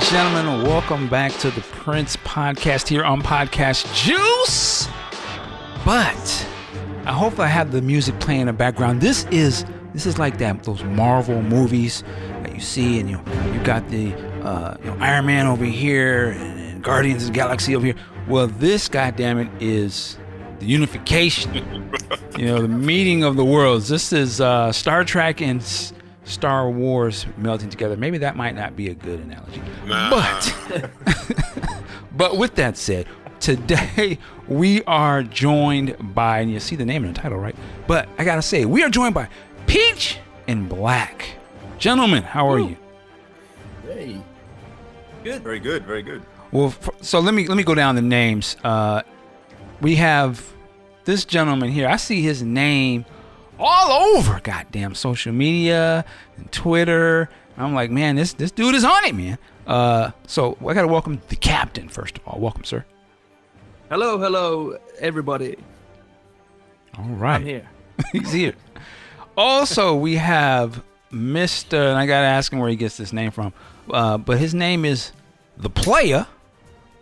and gentlemen, welcome back to the Prince Podcast here on Podcast Juice. But I hope I have the music playing in the background. This is this is like that those Marvel movies that you see, and you you got the uh, you know, Iron Man over here and, Guardians of the Galaxy over here. Well, this goddamn it is the unification. you know, the meeting of the worlds. This is uh, Star Trek and Star Wars melting together. Maybe that might not be a good analogy, but but with that said, today we are joined by, and you see the name in the title, right? But I gotta say, we are joined by Peach and Black. Gentlemen, how are you? Hey. Good. Very good. Very good. Well, f- so let me let me go down the names. Uh, we have this gentleman here. I see his name all over goddamn social media and Twitter. I'm like, man, this this dude is on it, man. Uh, so I gotta welcome the captain first of all. Welcome, sir. Hello, hello, everybody. All right, I'm here. he's here. Also, we have Mister, and I gotta ask him where he gets this name from. Uh, but his name is the Player,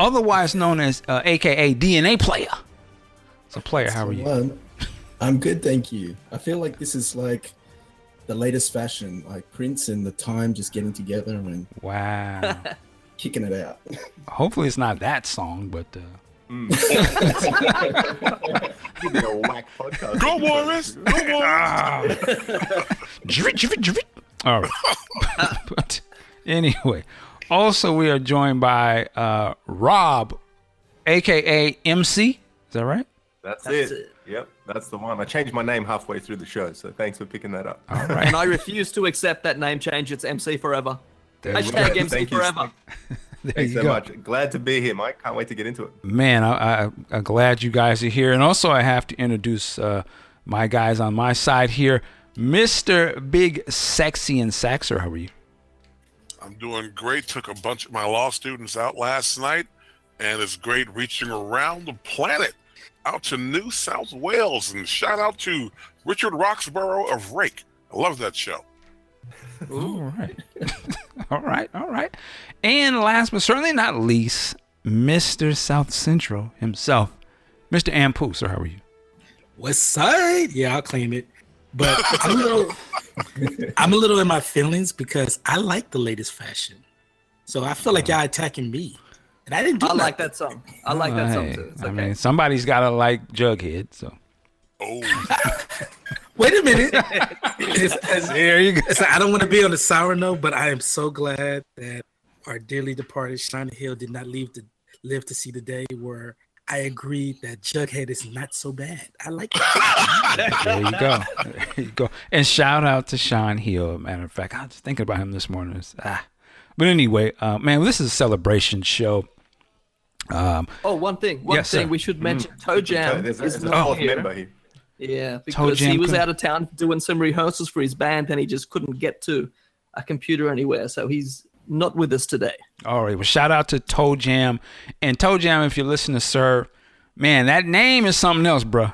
otherwise known as uh, AKA DNA Player. It's a Player, how are you? One, I'm good, thank you. I feel like this is like the latest fashion, like Prince and the Time just getting together and Wow. kicking it out. Hopefully, it's not that song, but uh, Give me a whack podcast. Go Warriors! Go Warriors! All right. but anyway, also we are joined by uh, Rob, aka MC. Is that right? That's, That's it. it. Yep, that's the one. I changed my name halfway through the show, so thanks for picking that up. All right. And I refuse to accept that name change. It's MC forever. There you Hashtag. MC Thank you. forever. There Thanks you so go. much. Glad to be here, Mike. Can't wait to get into it. Man, I, I, I'm glad you guys are here. And also, I have to introduce uh, my guys on my side here. Mr. Big Sexy and Saxer, how are you? I'm doing great. Took a bunch of my law students out last night, and it's great reaching around the planet out to New South Wales. And shout out to Richard Roxburgh of Rake. I love that show. All right. all right. All right. And last but certainly not least, Mr. South Central himself, Mr. Ampu. Sir, how are you? West Side, yeah, I'll claim it. But I'm a little, I'm a little in my feelings because I like the latest fashion. So I feel like oh. y'all attacking me, and I didn't do I like that song. I like that song too. It's I okay. mean, somebody's got to like Jughead. So Oh, Wait a minute. It's- it's- there you go. it's- I don't want to be on a sour note, but I am so glad that our dearly departed Sean Hill did not leave to live to see the day where I agreed that Jughead is not so bad. I like it. There you go. There you go. And shout out to Sean Hill. Matter of fact, I was thinking about him this morning. It's- ah. But anyway, uh, man, this is a celebration show. Um, Oh, one thing. One Yes, thing sir. we should mention. Toe Jam There's, is there's a not fourth here. member here. Yeah, because Jam he was couldn't- out of town doing some rehearsals for his band, and he just couldn't get to a computer anywhere. So he's not with us today. All right. Well, shout out to Toe Jam. And Toe Jam, if you're listening, sir, man, that name is something else, bro.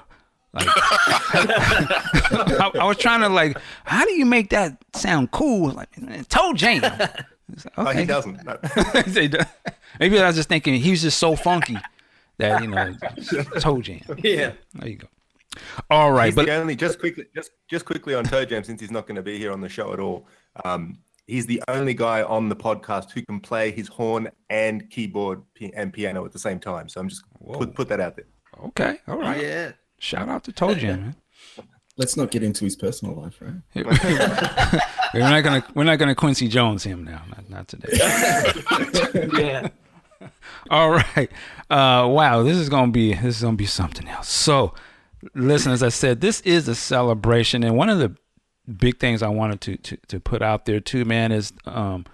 Like, I, I was trying to like, how do you make that sound cool? Like Toe Jam. It's like, Oh, okay. he doesn't. No. Maybe I was just thinking he was just so funky that you know Toe Jam. Yeah. There you go. All right, He's but the only just quickly just just quickly on Toe Jam since he's not going to be here on the show at all. Um, he's the only guy on the podcast who can play his horn and keyboard pi- and piano at the same time. So I'm just put put that out there. okay, all right. Yeah. Shout out to Toe Jam, man. Let's not get into his personal life, right? we're not gonna we're not gonna Quincy Jones him now, not, not today. Yeah. All right. Uh, wow, this is gonna be this is gonna be something else. So, listen, as I said, this is a celebration, and one of the big things I wanted to to, to put out there too, man, is um,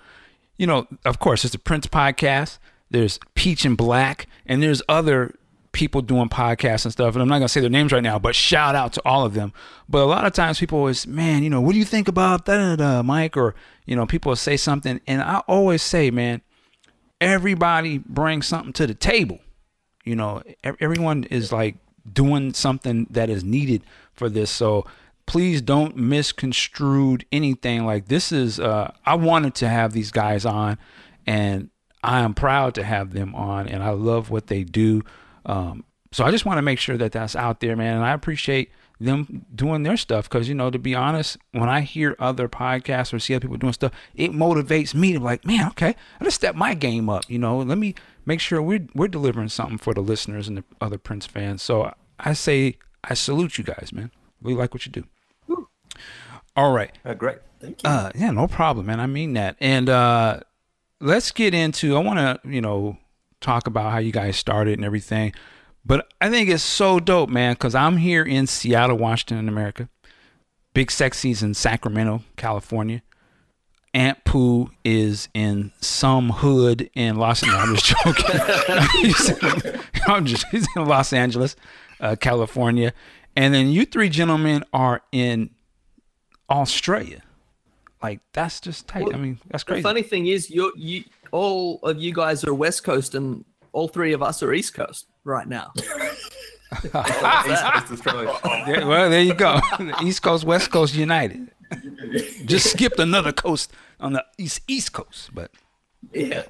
you know, of course, it's a Prince podcast. There's Peach and Black, and there's other people doing podcasts and stuff. And I'm not gonna say their names right now, but shout out to all of them. But a lot of times people always, man, you know, what do you think about that, Mike? Or you know, people say something, and I always say, man, everybody brings something to the table. You know, everyone is like doing something that is needed for this. So please don't misconstrued anything. Like this is, uh, I wanted to have these guys on, and I am proud to have them on, and I love what they do. Um, so I just want to make sure that that's out there, man. And I appreciate them doing their stuff because you know, to be honest, when I hear other podcasts or see other people doing stuff, it motivates me to be like, man, okay, let's step my game up. You know, let me make sure we're we're delivering something for the listeners and the other Prince fans. So I say I salute you guys, man. We like what you do. All right. Uh, great. Thank you. Uh, yeah, no problem, man. I mean that. And uh, let's get into. I want to, you know, talk about how you guys started and everything. But I think it's so dope, man, because I'm here in Seattle, Washington, America. Big Sexy's in Sacramento, California. Aunt Pooh is in some hood in Los Angeles. I'm just joking. he's, I'm just, he's in Los Angeles, uh, California. And then you three gentlemen are in Australia. Like that's just tight. I mean, that's crazy. The funny thing is, you you all of you guys are West Coast, and all three of us are East Coast right now. East Coast Australia. Yeah, well, there you go. East Coast, West Coast united. Just skipped another coast on the East East Coast, but Yeah.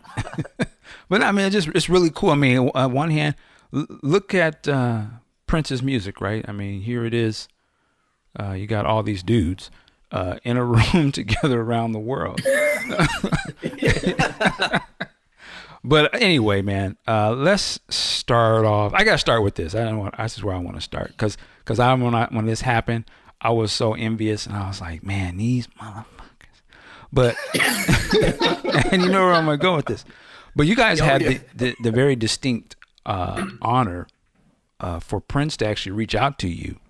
but I mean, it's just it's really cool. I mean, on one hand, l- look at uh, Prince's music, right? I mean, here it is. Uh, you got all these dudes uh, in a room together around the world. but anyway, man, uh, let's start off. I got to start with this. I don't want. This is where I want to start because because I when I when this happened, I was so envious and I was like, man, these motherfuckers. But and you know where I'm gonna go with this. But you guys had the, the, the very distinct uh, honor uh, for Prince to actually reach out to you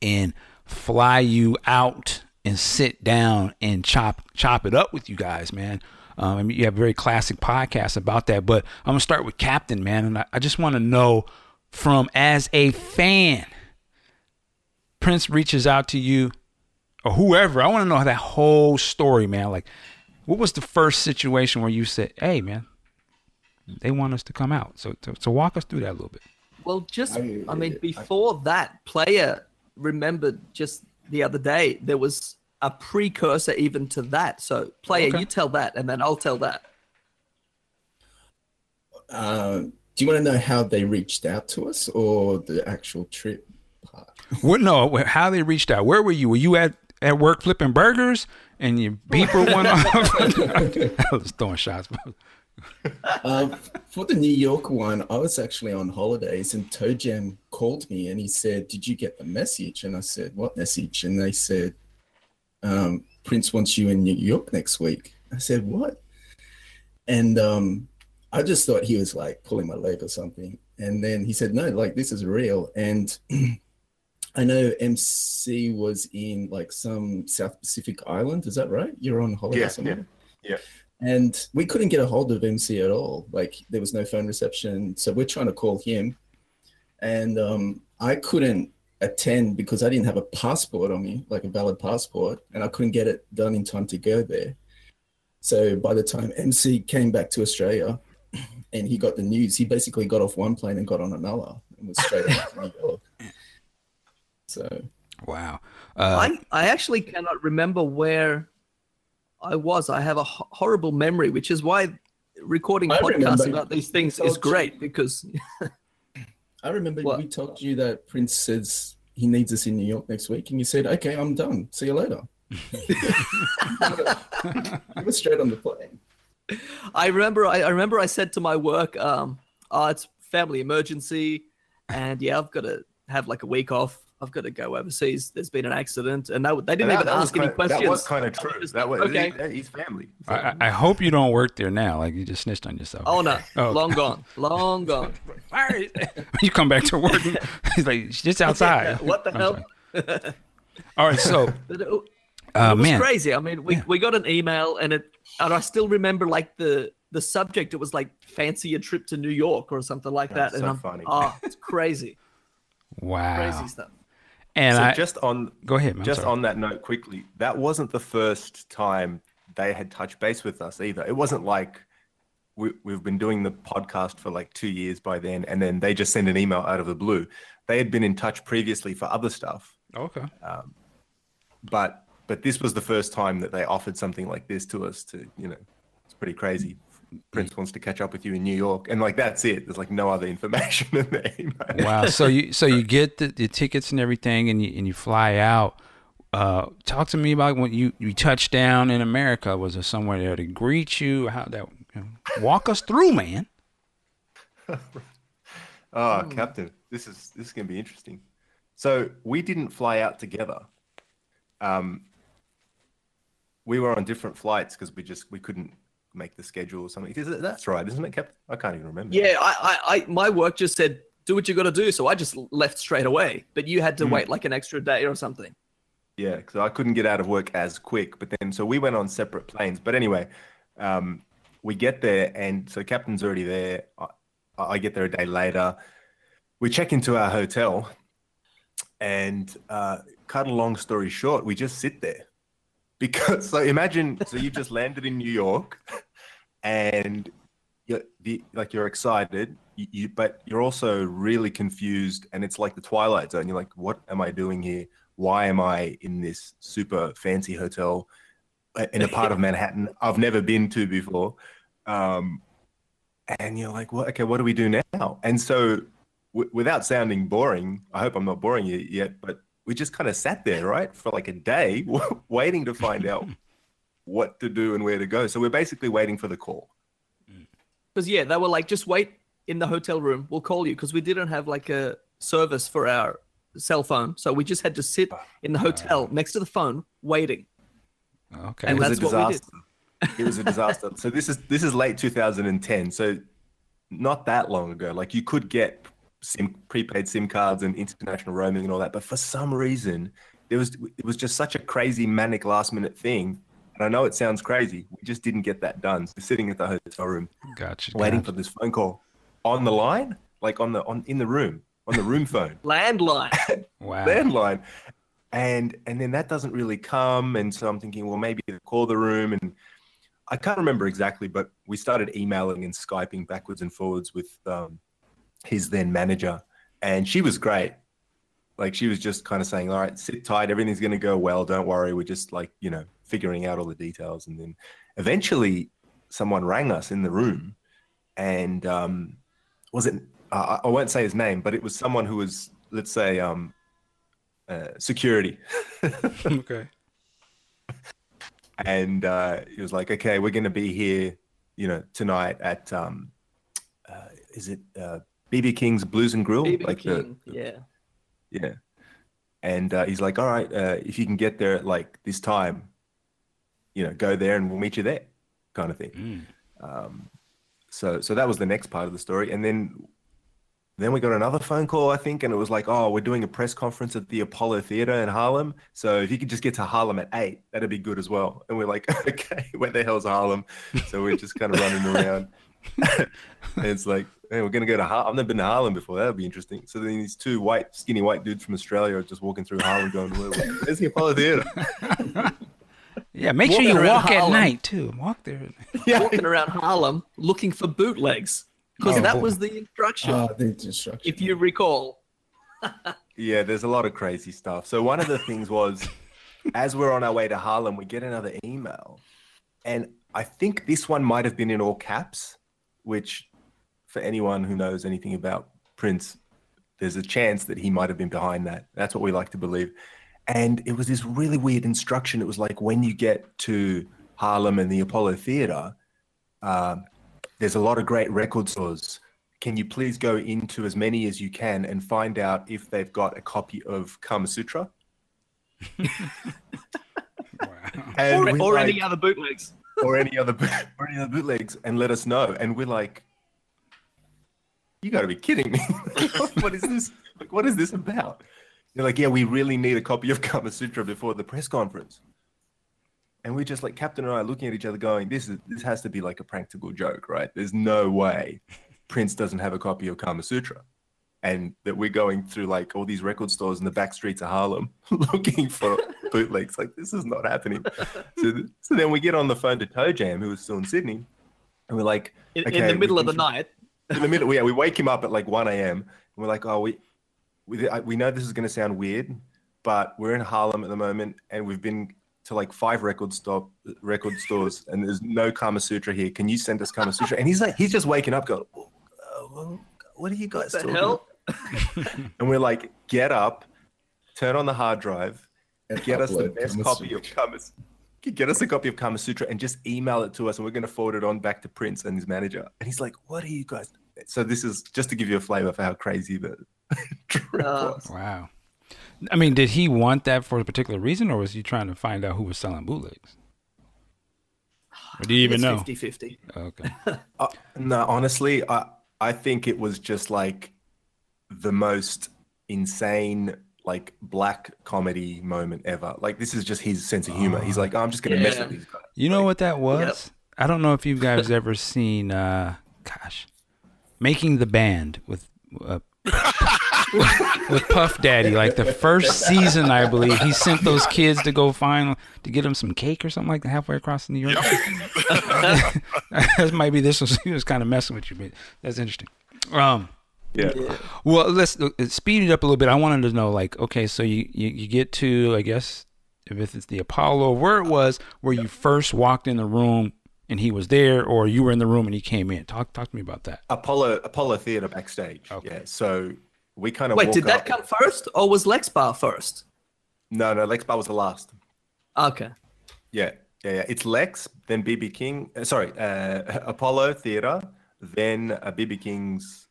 and fly you out and sit down and chop chop it up with you guys, man. Um, I mean, you have a very classic podcast about that. But I'm gonna start with Captain, man, and I, I just want to know from as a fan, Prince reaches out to you or whoever. I want to know that whole story, man. Like, what was the first situation where you said, "Hey, man, they want us to come out"? So, so, so walk us through that a little bit. Well, just I- I, mean, I- before that, player remembered just the other day there was a precursor even to that. So, player, Okay. you tell that, and then I'll tell that. Uh, do you want to know how they reached out to us or the actual trip part? What? No, how they reached out? Where were you? Were you at at work flipping burgers and your beeper went off? I was throwing shots. Um, for the New York one, I was actually on holidays and Toe Jam called me and he said, Did you get the message? And I said, What message? And they said, um, Prince wants you in New York next week. I said, What? And um, I just thought he was like pulling my leg or something. And then he said, No, like this is real. And I know MC was in like some South Pacific island. Is that right? You're on holiday Yeah, somewhere? yeah, yeah. And we couldn't get a hold of MC at all. Like there was no phone reception. So we're trying to call him. And um, I couldn't attend because I didn't have a passport on me, like a valid passport, and I couldn't get it done in time to go there. So by the time MC came back to Australia and he got the news, he basically got off one plane and got on another and was straight out to New York. So Wow. Uh, I, I actually cannot remember where I was. I have a ho- horrible memory, which is why recording I podcasts remember about these things told is you- great because I remember What? we told you that Prince says he needs us in New York next week, and you said, "Okay, I'm done. See you later." you were straight on the plane. I remember I, I remember I said to my work, um, oh, it's family emergency, and yeah, I've got to have like a week off. I've got to go overseas. There's been an accident, and that, they didn't And even that ask any kind- questions. That was kind of true. Just- That was okay. he- he's family. I, I- I hope you don't work there now. Like you just snitched on yourself. Oh no, Oh. long gone, long gone. All right. you come back to work. He's like, just outside. what the hell? All right. So, But it, uh, it was man, crazy. I mean, we, Yeah. we got an email, and it and I still remember like the the subject. It was like fancy a trip to New York or something like that. That's and I'm funny. oh, it's crazy, wow. crazy stuff. And so I just on go ahead, man. Just on that note quickly, that wasn't the first time they had touched base with us either. It wasn't like we, we've been doing the podcast for like two years by then, and then they just send an email out of the blue. They had been in touch previously for other stuff, oh, Okay. Um, but but this was the first time that they offered something like this to us. To you know, it's pretty crazy. Prince wants to catch up with you in New York, and like that's it. There's like no other information in the email. Wow. So you so you get the, the tickets and everything, and you and you fly out. Uh, talk to me about when you you touched down in America. Was there somewhere there to greet you? How that? You know, walk us through, man. Oh, Captain, this is this is gonna be interesting. So we didn't fly out together. Um, we were on different flights because we just we couldn't make the schedule or something. That's right, isn't it, Captain? I can't even remember. Yeah, I, I, I, my work just said do what you got to do, so I just left straight away. But you had to Hmm. wait like an extra day or something. Yeah, because I couldn't get out of work as quick. But then, so we went on separate planes. But anyway, um, we get there, and so Captain's already there. I, I get there a day later. We check into our hotel, and uh, cut a long story short, we just sit there because. So imagine, so you've just landed in New York, and you're the, like you're excited, you, you, but you're also really confused, and it's like the Twilight Zone. You're like, what am I doing here? why am I in this super fancy hotel uh, in a part of Manhattan I've never been to before? Um, and you're like, well, okay, what do we do now? And so, w- without sounding boring, I hope I'm not boring you yet, but we just kind of sat there, right, for like a day, waiting to find out what to do and where to go. So we're basically waiting for the call. Mm. Because yeah, they were like, just wait in the hotel room. We'll call you because we didn't have like a service for our cell phone, so we just had to sit ah, in the hotel next to the phone waiting. Okay. And it was that's a what we did. it was a disaster. so this is this is late 2010. So not that long ago. Like you could get SIM prepaid SIM cards and international roaming and all that, but for some reason there was it was just such a crazy manic last minute thing. And I know it sounds crazy. We just didn't get that done. So sitting at the hotel room gotcha. waiting gotcha. for this phone call on the line, like on the on in the room, on the room phone Landline. Wow. landline and and then that doesn't really come and so i'm thinking well maybe they'll call the room and i can't remember exactly but we started emailing and skyping backwards and forwards with um, his then manager and she was great. Like she was just kind of saying all right sit tight everything's going to go well don't worry we're just like you know figuring out all the details. And then eventually someone rang us in the room and um, was it uh, i won't say his name but it was someone who was let's say um, uh, security. Okay. and uh, he was like okay we're going to be here you know tonight at um, uh, is it uh, bb king's blues and grill BB like the, King. yeah. yeah and uh, he's like all right uh, if you can get there at like this time you know go there and we'll meet you there kind of thing Mm. um, so so that was the next part of the story and then then we got another phone call i think and it was like oh we're doing a press conference at the apollo theater in harlem so if you could just get to harlem at 8 that'd be good as well and we're like okay where the hell's harlem so we're just kind of running around and it's like hey, we're gonna go to harlem i've never been to harlem before that would be interesting so then these two white skinny white dudes from australia are just walking through harlem going "Where- where- where's the apollo theater Yeah. Make sure you around walk at night too. Walk there. Yeah. Walking around Harlem looking for bootlegs. Because Oh, that boy. was the instruction, Ah, the instruction. if you recall. Yeah, there's a lot of crazy stuff. So one of the things was, as we're on our way to Harlem, we get another email, and I think this one might have been in all caps, which, for anyone who knows anything about Prince, there's a chance that he might have been behind that. That's what we like to believe. And it was this really weird instruction. It was like when you get to Harlem and the Apollo Theater, um, there's a lot of great record stores. Can you please go into as many as you can and find out if they've got a copy of Kama Sutra? Wow. Or, or like- any other bootlegs. or any other boot- or any other bootlegs and let us know. And we're like, you got to be kidding me! what is this? Like, what is this about? They're like, yeah, we really need a copy of Kama Sutra before the press conference. And we're just like Captain and I are looking at each other, going, "This is this has to be like a practical joke, right? There's no way Prince doesn't have a copy of Kama Sutra." And that we're going through like all these record stores in the back streets of Harlem looking for bootlegs. Like this is not happening so, th- so then we get on the phone to Toe Jam, who was still in Sydney, and we're like, In, Okay, in the middle of the night. In the middle, yeah, we wake him up at like 1 a.m. and we're like, oh, we, we, I- we know this is going to sound weird, but we're in Harlem at the moment, and we've been to like five record stop record stores, and there's no Kama Sutra here. Can you send us Kama Sutra?" And he's like, he's just waking up, going, "Uh, well, "What are you guys the talking hell? and we're like, get up, turn on the hard drive, And get us the best Kama copy of Sutra. Kama Get us a copy of Kama Sutra and just email it to us, and we're going to forward it on back to Prince and his manager. And he's like, "What are you guys?" So this is just to give you a flavor for how crazy the trip Uh, was. Wow. I mean, did he want that for a particular reason, or was he trying to find out who was selling bootlegs? Or do you even know? 50 50. Okay. Uh, no, honestly, I I think it was just like the most insane like black comedy moment ever. Like this is just his sense of humor. He's like, oh, I'm just gonna mess with these guys. You know what that was? I don't know if you guys ever seen, uh, gosh, Making the Band with uh, with Puff Daddy. Like the first season, I believe he sent those kids to go find to get him some cake or something like that halfway across New York. that might be this was he was kind of messing with you, but that's interesting. Um. Yeah. Well, let's uh, speed it up a little bit. I wanted to know, like, okay, so you, you, you get to, I guess, if it's the Apollo, where it was where you first walked in the room and he was there, or you were in the room and he came in. Talk talk to me about that. Apollo Apollo Theater backstage. Okay. Yeah. So we kind of Wait, did that up- come first or was Lex Bar first? No, no. Lex Bar was the last. Okay. Yeah, yeah, yeah. It's Lex, then BB King. uh, sorry, uh, Apollo Theater, then uh, BB King's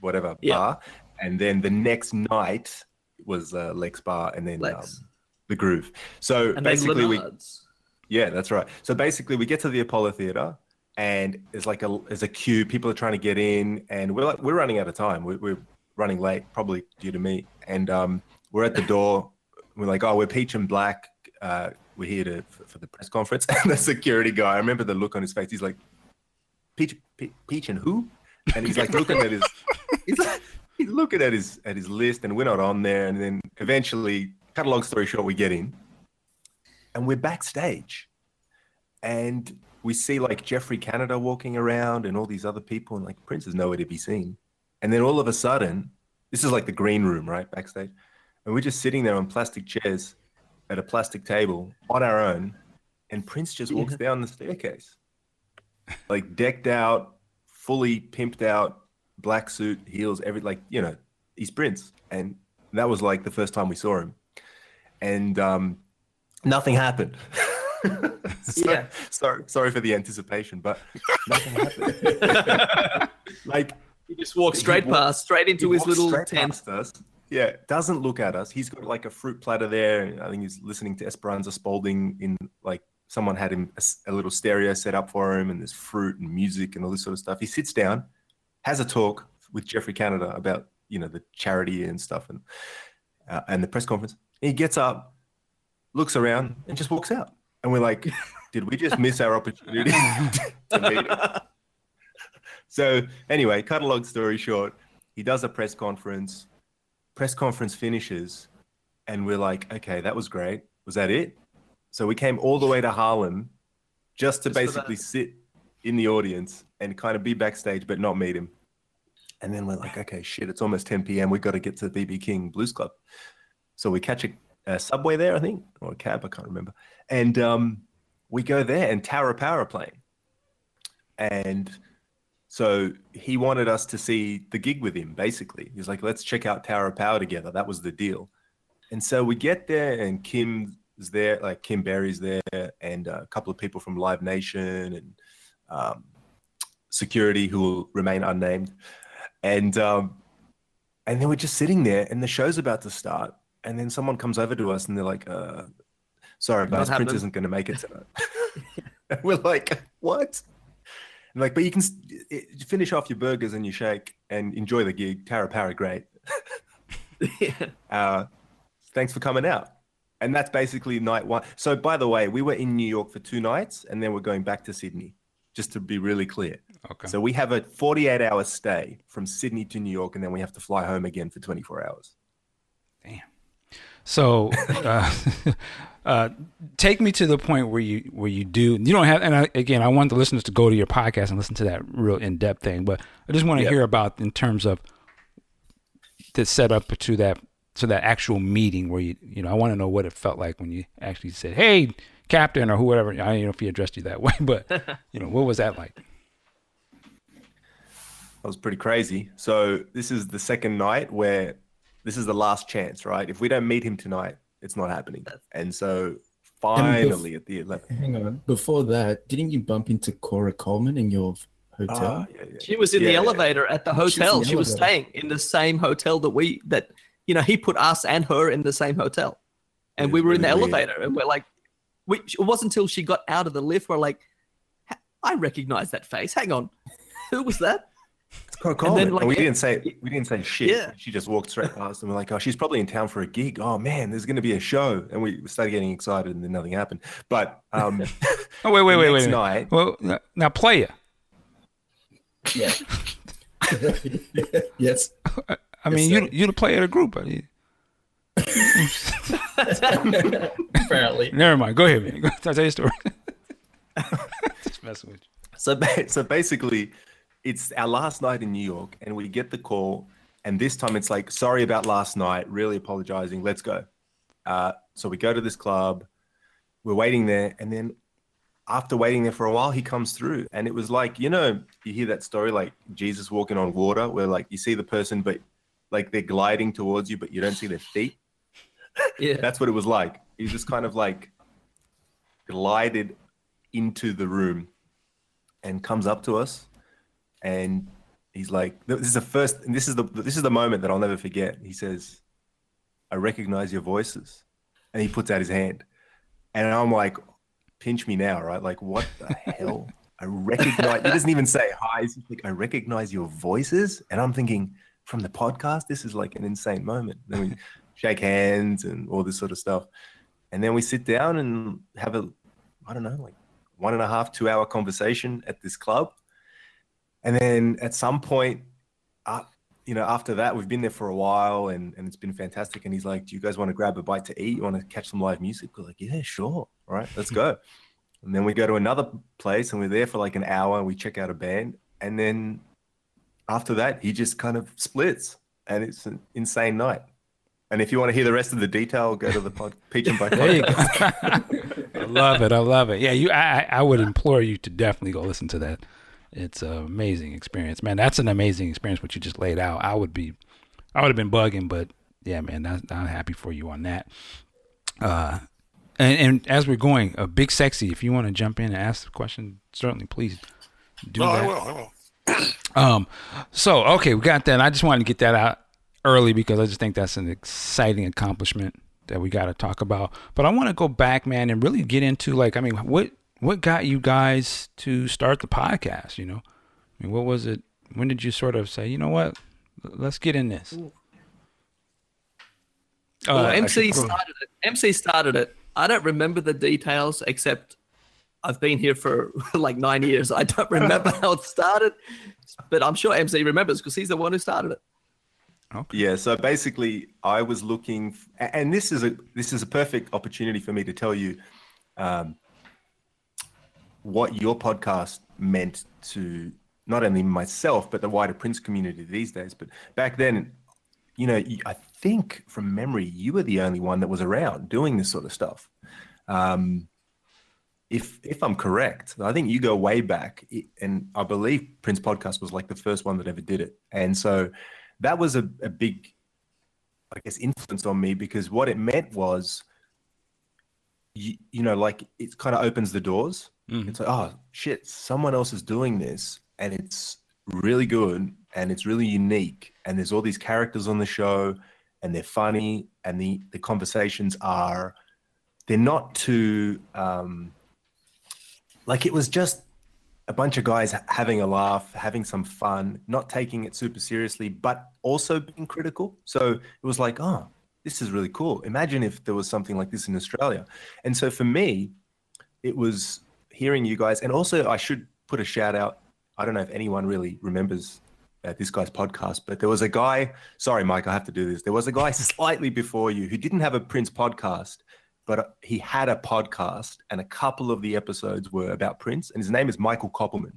whatever Yeah. bar, and then the next night was uh, Lex Bar, and then Lex. Um, the Groove. So And then basically, we Leonard's. Yeah, that's right. So basically, we get to the Apollo Theater, and there's like a there's a queue. People are trying to get in, and we're like we're running out of time. We're, we're running late, probably due to me. And um, we're at the door. We're like, oh, we're Peach and Black. Uh, we're here to for, for the press conference. And the security guy, I remember the look on his face. He's like, Peach, Pe- Peach and who? And he's like looking at his. He's, like, he's looking at his at his list, and we're not on there. And then eventually, cut a long story short, we get in and we're backstage and we see like Geoffrey Canada walking around and all these other people and like Prince is nowhere to be seen. And then all of a sudden, this is like the green room, right? Backstage. And we're just sitting there on plastic chairs at a plastic table on our own. And Prince just walks down the staircase, like decked out, fully pimped out, black suit, heels, every like, you know, he's Prince. And that was like the first time we saw him. And um, nothing happened. So- Yeah. Sorry, sorry for the anticipation, but nothing happened. like He just walked He straight walked- past, straight into his little tent. us. Yeah, doesn't look at us. He's got like a fruit platter there. I think he's listening to Esperanza Spalding in like someone had him a, a little stereo set up for him, and there's fruit and music and all this sort of stuff. He sits down, has a talk with Geoffrey Canada about you know the charity and stuff and uh, and the press conference. He gets up, looks around, and just walks out. And we're like, did we just miss our opportunity to meet him? So anyway, cut a long story short, he does a press conference. Press conference finishes, and we're like, okay, that was great. Was that it? So we came all the way to Harlem just to Just basically sit in the audience and kind of be backstage, but not meet him. And then we're like, okay, shit, it's almost 10 p.m. We've got to get to the BB King Blues Club. So we catch a, subway there, I think, or a cab, I can't remember. And um, we go there, and Tower Power playing. And so he wanted us to see the gig with him, basically. He's like, let's check out Tower of Power together. That was the deal. And so we get there, and Kim is there, like Kim Berry's there, and a couple of people from Live Nation and um, security who will remain unnamed. And um, and then we're just sitting there, and the show's about to start. And then someone comes over to us, and they're like, uh, "Sorry, Not guys, Prince isn't going to make it tonight." We're like, "What?" And like, but you can s- i- finish off your burgers and your shake and enjoy the gig. Tara Para, great. Uh, thanks for coming out. And that's basically night one. So, by the way, we were in New York for two nights and then we're going back to Sydney, just to be really clear. Okay. So, we have a 48 hour stay from Sydney to New York and then we have to fly home again for 24 hours. So, uh, uh, take me to the point where you where you do you don't have and I, again I want the listeners to go to your podcast and listen to that real in depth thing, but I just want to Yeah. hear about in terms of the setup to that to that actual meeting where you you know I want to know what it felt like when you actually said, "Hey, captain or whoever. I don't know if he addressed you that way, but you know, what was that like? That was pretty crazy. So this is the second night where this is the last chance, right? If we don't meet him tonight, it's not happening. And so finally at the 11th. Hang on. Before that, didn't you bump into Cora Coleman in your hotel? Ah, yeah, yeah. She was in Yeah, the yeah. elevator at the She hotel. the She was staying in the same hotel that we that you know he put us and her in the same hotel, and It we is were in the really weird. elevator, and we're like, we, it wasn't until she got out of the lift we're like, I recognize that face. Hang on, who was that? It's Cora And Coleman. then, And, like, we didn't say we didn't say shit. Yeah. She just walked straight past and we're like, oh, she's probably in town for a gig. Oh man, there's gonna be a show. And we started getting excited and then nothing happened. But um Oh wait, wait, the wait, wait. night, Well, now- now player. Yeah. yes. I mean, Yes, you sir. you the player of the group. I mean, Apparently. never mind. Go ahead, man. Go tell your story. Just messing with you. So, ba- so basically, it's our last night in New York, and we get the call, and this time it's like, sorry about last night, really apologizing, let's go. Uh, so we go to this club, we're waiting there, and then after waiting there for a while, he comes through, and it was like, you know, you hear that story like Jesus walking on water, where like you see the person, but like they're gliding towards you, but you don't see their feet. Yeah, That's what it was like. He just kind of like glided into the room and comes up to us and he's like this is the first and this is the this is the moment that I'll never forget. He says, I recognize your voices. And he puts out his hand. And I'm like, pinch me now, right? Like, what the hell? I recognize he doesn't even say hi. He's just like, I recognize your voices. And I'm thinking, from the podcast, this is like an insane moment. Then we shake hands and all this sort of stuff. And then we sit down and have a, I don't know, like one and a half, two hour conversation at this club. And then at some point, uh, you know, after that, we've been there for a while and, and it's been fantastic. And he's like, Do you guys want to grab a bite to eat? You want to catch some live music? We're like, Yeah, sure. All right, let's go. and then we go to another place and we're there for like an hour and we check out a band. And then after that, he just kind of splits and it's an insane night. And if you want to hear the rest of the detail, go to the pod, Peach and Black There podcast. I love it. I love it. Yeah, you. I I would implore you to definitely go listen to that. It's an amazing experience, man. That's an amazing experience. What you just laid out. I would be, I would have been bugging, but yeah, man, I'm happy for you on that. Uh, and, and as we're going, a big sexy. If you want to jump in and ask the question, certainly please do No, that. I will. I will. Um, so okay, we got that. I just wanted to get that out early because I just think that's an exciting accomplishment that we got to talk about. But I want to go back, man, and really get into like, I mean, what what got you guys to start the podcast? You know, I mean, what was it? When did you sort of say, you know what, let's get in this? well, Uh, MC should- started it. MC started it. I don't remember the details except I've been here for like nine years. I don't remember how it started, but I'm sure MC remembers because he's the one who started it. okay. Yeah, so basically, I was looking, f- a- and this is a this is a perfect opportunity for me to tell you um, what your podcast meant to not only myself but the wider Prince community these days. But back then, you know, I think from memory, you were the only one that was around doing this sort of stuff. Um, if if I'm correct, I think you go way back, and I believe Prince Podcast was like the first one that ever did it, and so that was a, a big, I guess, influence on me because what it meant was, you, you know, like it kind of opens the doors. Mhm. It's like, oh shit, someone else is doing this, and it's really good, and it's really unique, and there's all these characters on the show, and they're funny, and the the conversations are, they're not too, um, like it was just a bunch of guys having a laugh, having some fun, not taking it super seriously, but also being critical. So it was like, oh, this is really cool. Imagine if there was something like this in Australia. And so for me, it was hearing you guys, and also I should put a shout out. I don't know if anyone really remembers uh, this guy's podcast, but there was a guy. Sorry, Mike, I have to do this. There was a guy slightly before you who didn't have a Prince podcast, but he had a podcast, and a couple of the episodes were about Prince, and his name is Michael Koppelman.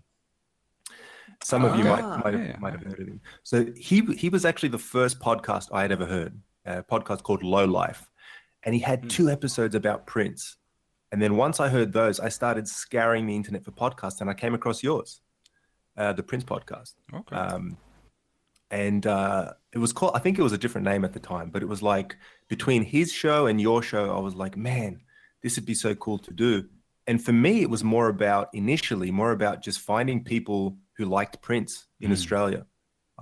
Some of you might Ah, might, yeah. have, might have heard of him. So he he was actually the first podcast I had ever heard, a podcast called Low Life, and he had two episodes about Prince, And then once I heard those, I started scouring the internet for podcasts, and I came across yours, uh, the Prince podcast. Okay. Um, and uh, it was called, I think it was a different name at the time, but it was like between his show and your show, I was like, man, this would be so cool to do. And for me, it was more about initially, more about just finding people who liked Prince in Mm. Australia.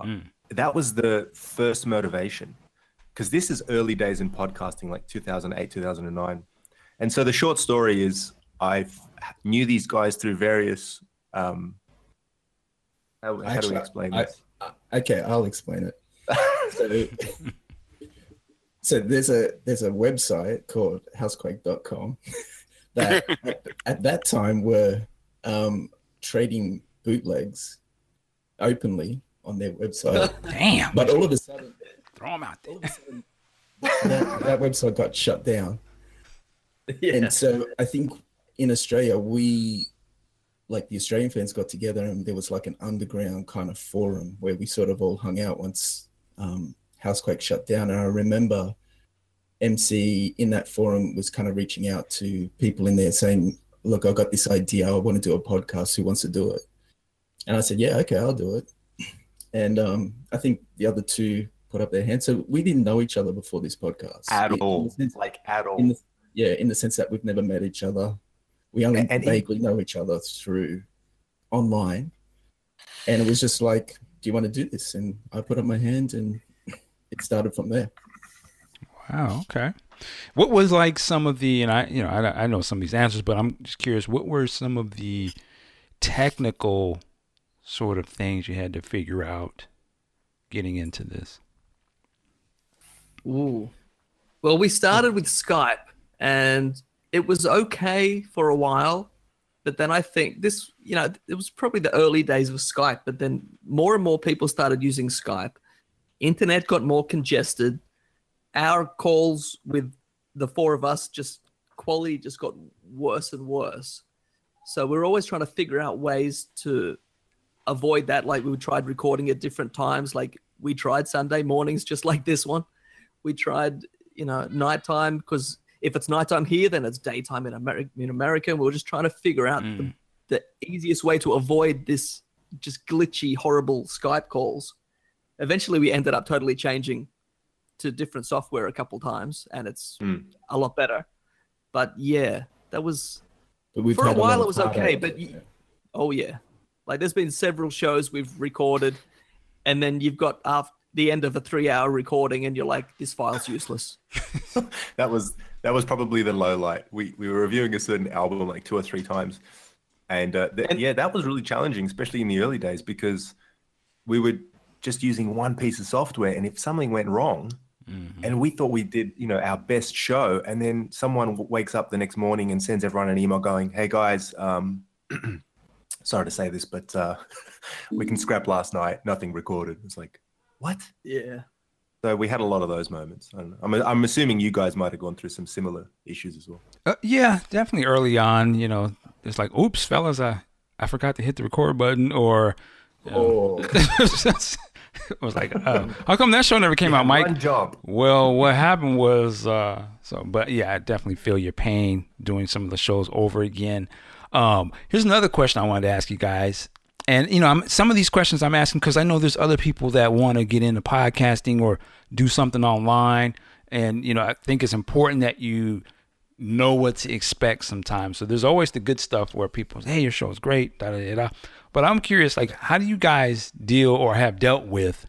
Mm. That was the first motivation because this is early days in podcasting, like 2008, 2009. And so the short story is I knew these guys through various. Um, how, how do we explain I- this? Uh, Okay, I'll explain it. So, so there's a there's a website called housequake.com that at, at that time were um, trading bootlegs openly on their website. Damn. But all of a sudden, Throw them out there. all of a sudden that, that website got shut down. yeah. And so I think in Australia, we, like the Australian fans got together and there was like an underground kind of forum where we sort of all hung out once um, Housequake shut down. And I remember MC in that forum was kind of reaching out to people in there saying, Look, I got this idea. I want to do a podcast. Who wants to do it? And I said, Yeah, okay, I'll do it. And um, I think the other two put up their hand. So we didn't know each other before this podcast At In- in all, the sense- like at all. in the, yeah, in the sense that we've never met each other. We only And- and in- vaguely know each other through online. And it was just like, do you want to do this? And I put up my hand and it started from there. Wow. Okay. What was like some of the, and I, you know, I, I know some of these answers, but I'm just curious. What were some of the technical sort of things you had to figure out getting into this? Ooh. Well, we started with Skype and it was okay for a while. But then I think this, you know, it was probably the early days of Skype. But then more and more people started using Skype. Internet got more congested. Our calls with the four of us just quality just got worse and worse. So we're always trying to figure out ways to avoid that. Like we tried recording at different times. Like we tried Sunday mornings, just like this one we tried you know nighttime because if it's nighttime here then it's daytime in america in america. We we're just trying to figure out the, the easiest way to avoid this just glitchy horrible skype calls. Eventually we ended up totally changing to different software a couple times and it's Hmm. a lot better. But yeah that was But we've For a while of it was okay, heartache. but you- Oh yeah, like there's been several shows we've recorded, and then you've got after the end of a three-hour recording, and you're like, this file's useless. that was that was probably the low light. We we were reviewing a certain album like two or three times, and, uh, th- And- yeah, that was really challenging, especially in the early days because we were just using one piece of software, and if something went wrong, and we thought we did you know our best show, and then someone w- wakes up the next morning and sends everyone an email going, "Hey guys." Um, Sorry to say this, but uh, we can scrap last night. Nothing recorded. It's like, what? Yeah. So we had a lot of those moments. I don't know. I'm, I'm assuming you guys might have gone through some similar issues as well. Uh, yeah, definitely early on. You know, it's like, oops, fellas, I I forgot to hit the record button, or Oh, it was like, uh, how come that show never came out, Mike? One job. Well, what happened was uh so but yeah, I definitely feel your pain doing some of the shows over again. Um here's another question I wanted to ask you guys. And you know, I'm, some of these questions I'm asking cuz I know there's other people that want to get into podcasting or do something online and you know, I think it's important that you know what to expect sometimes. So there's always the good stuff where people say, "Hey, your show is great." Da, da, da. But I'm curious like how do you guys deal or have dealt with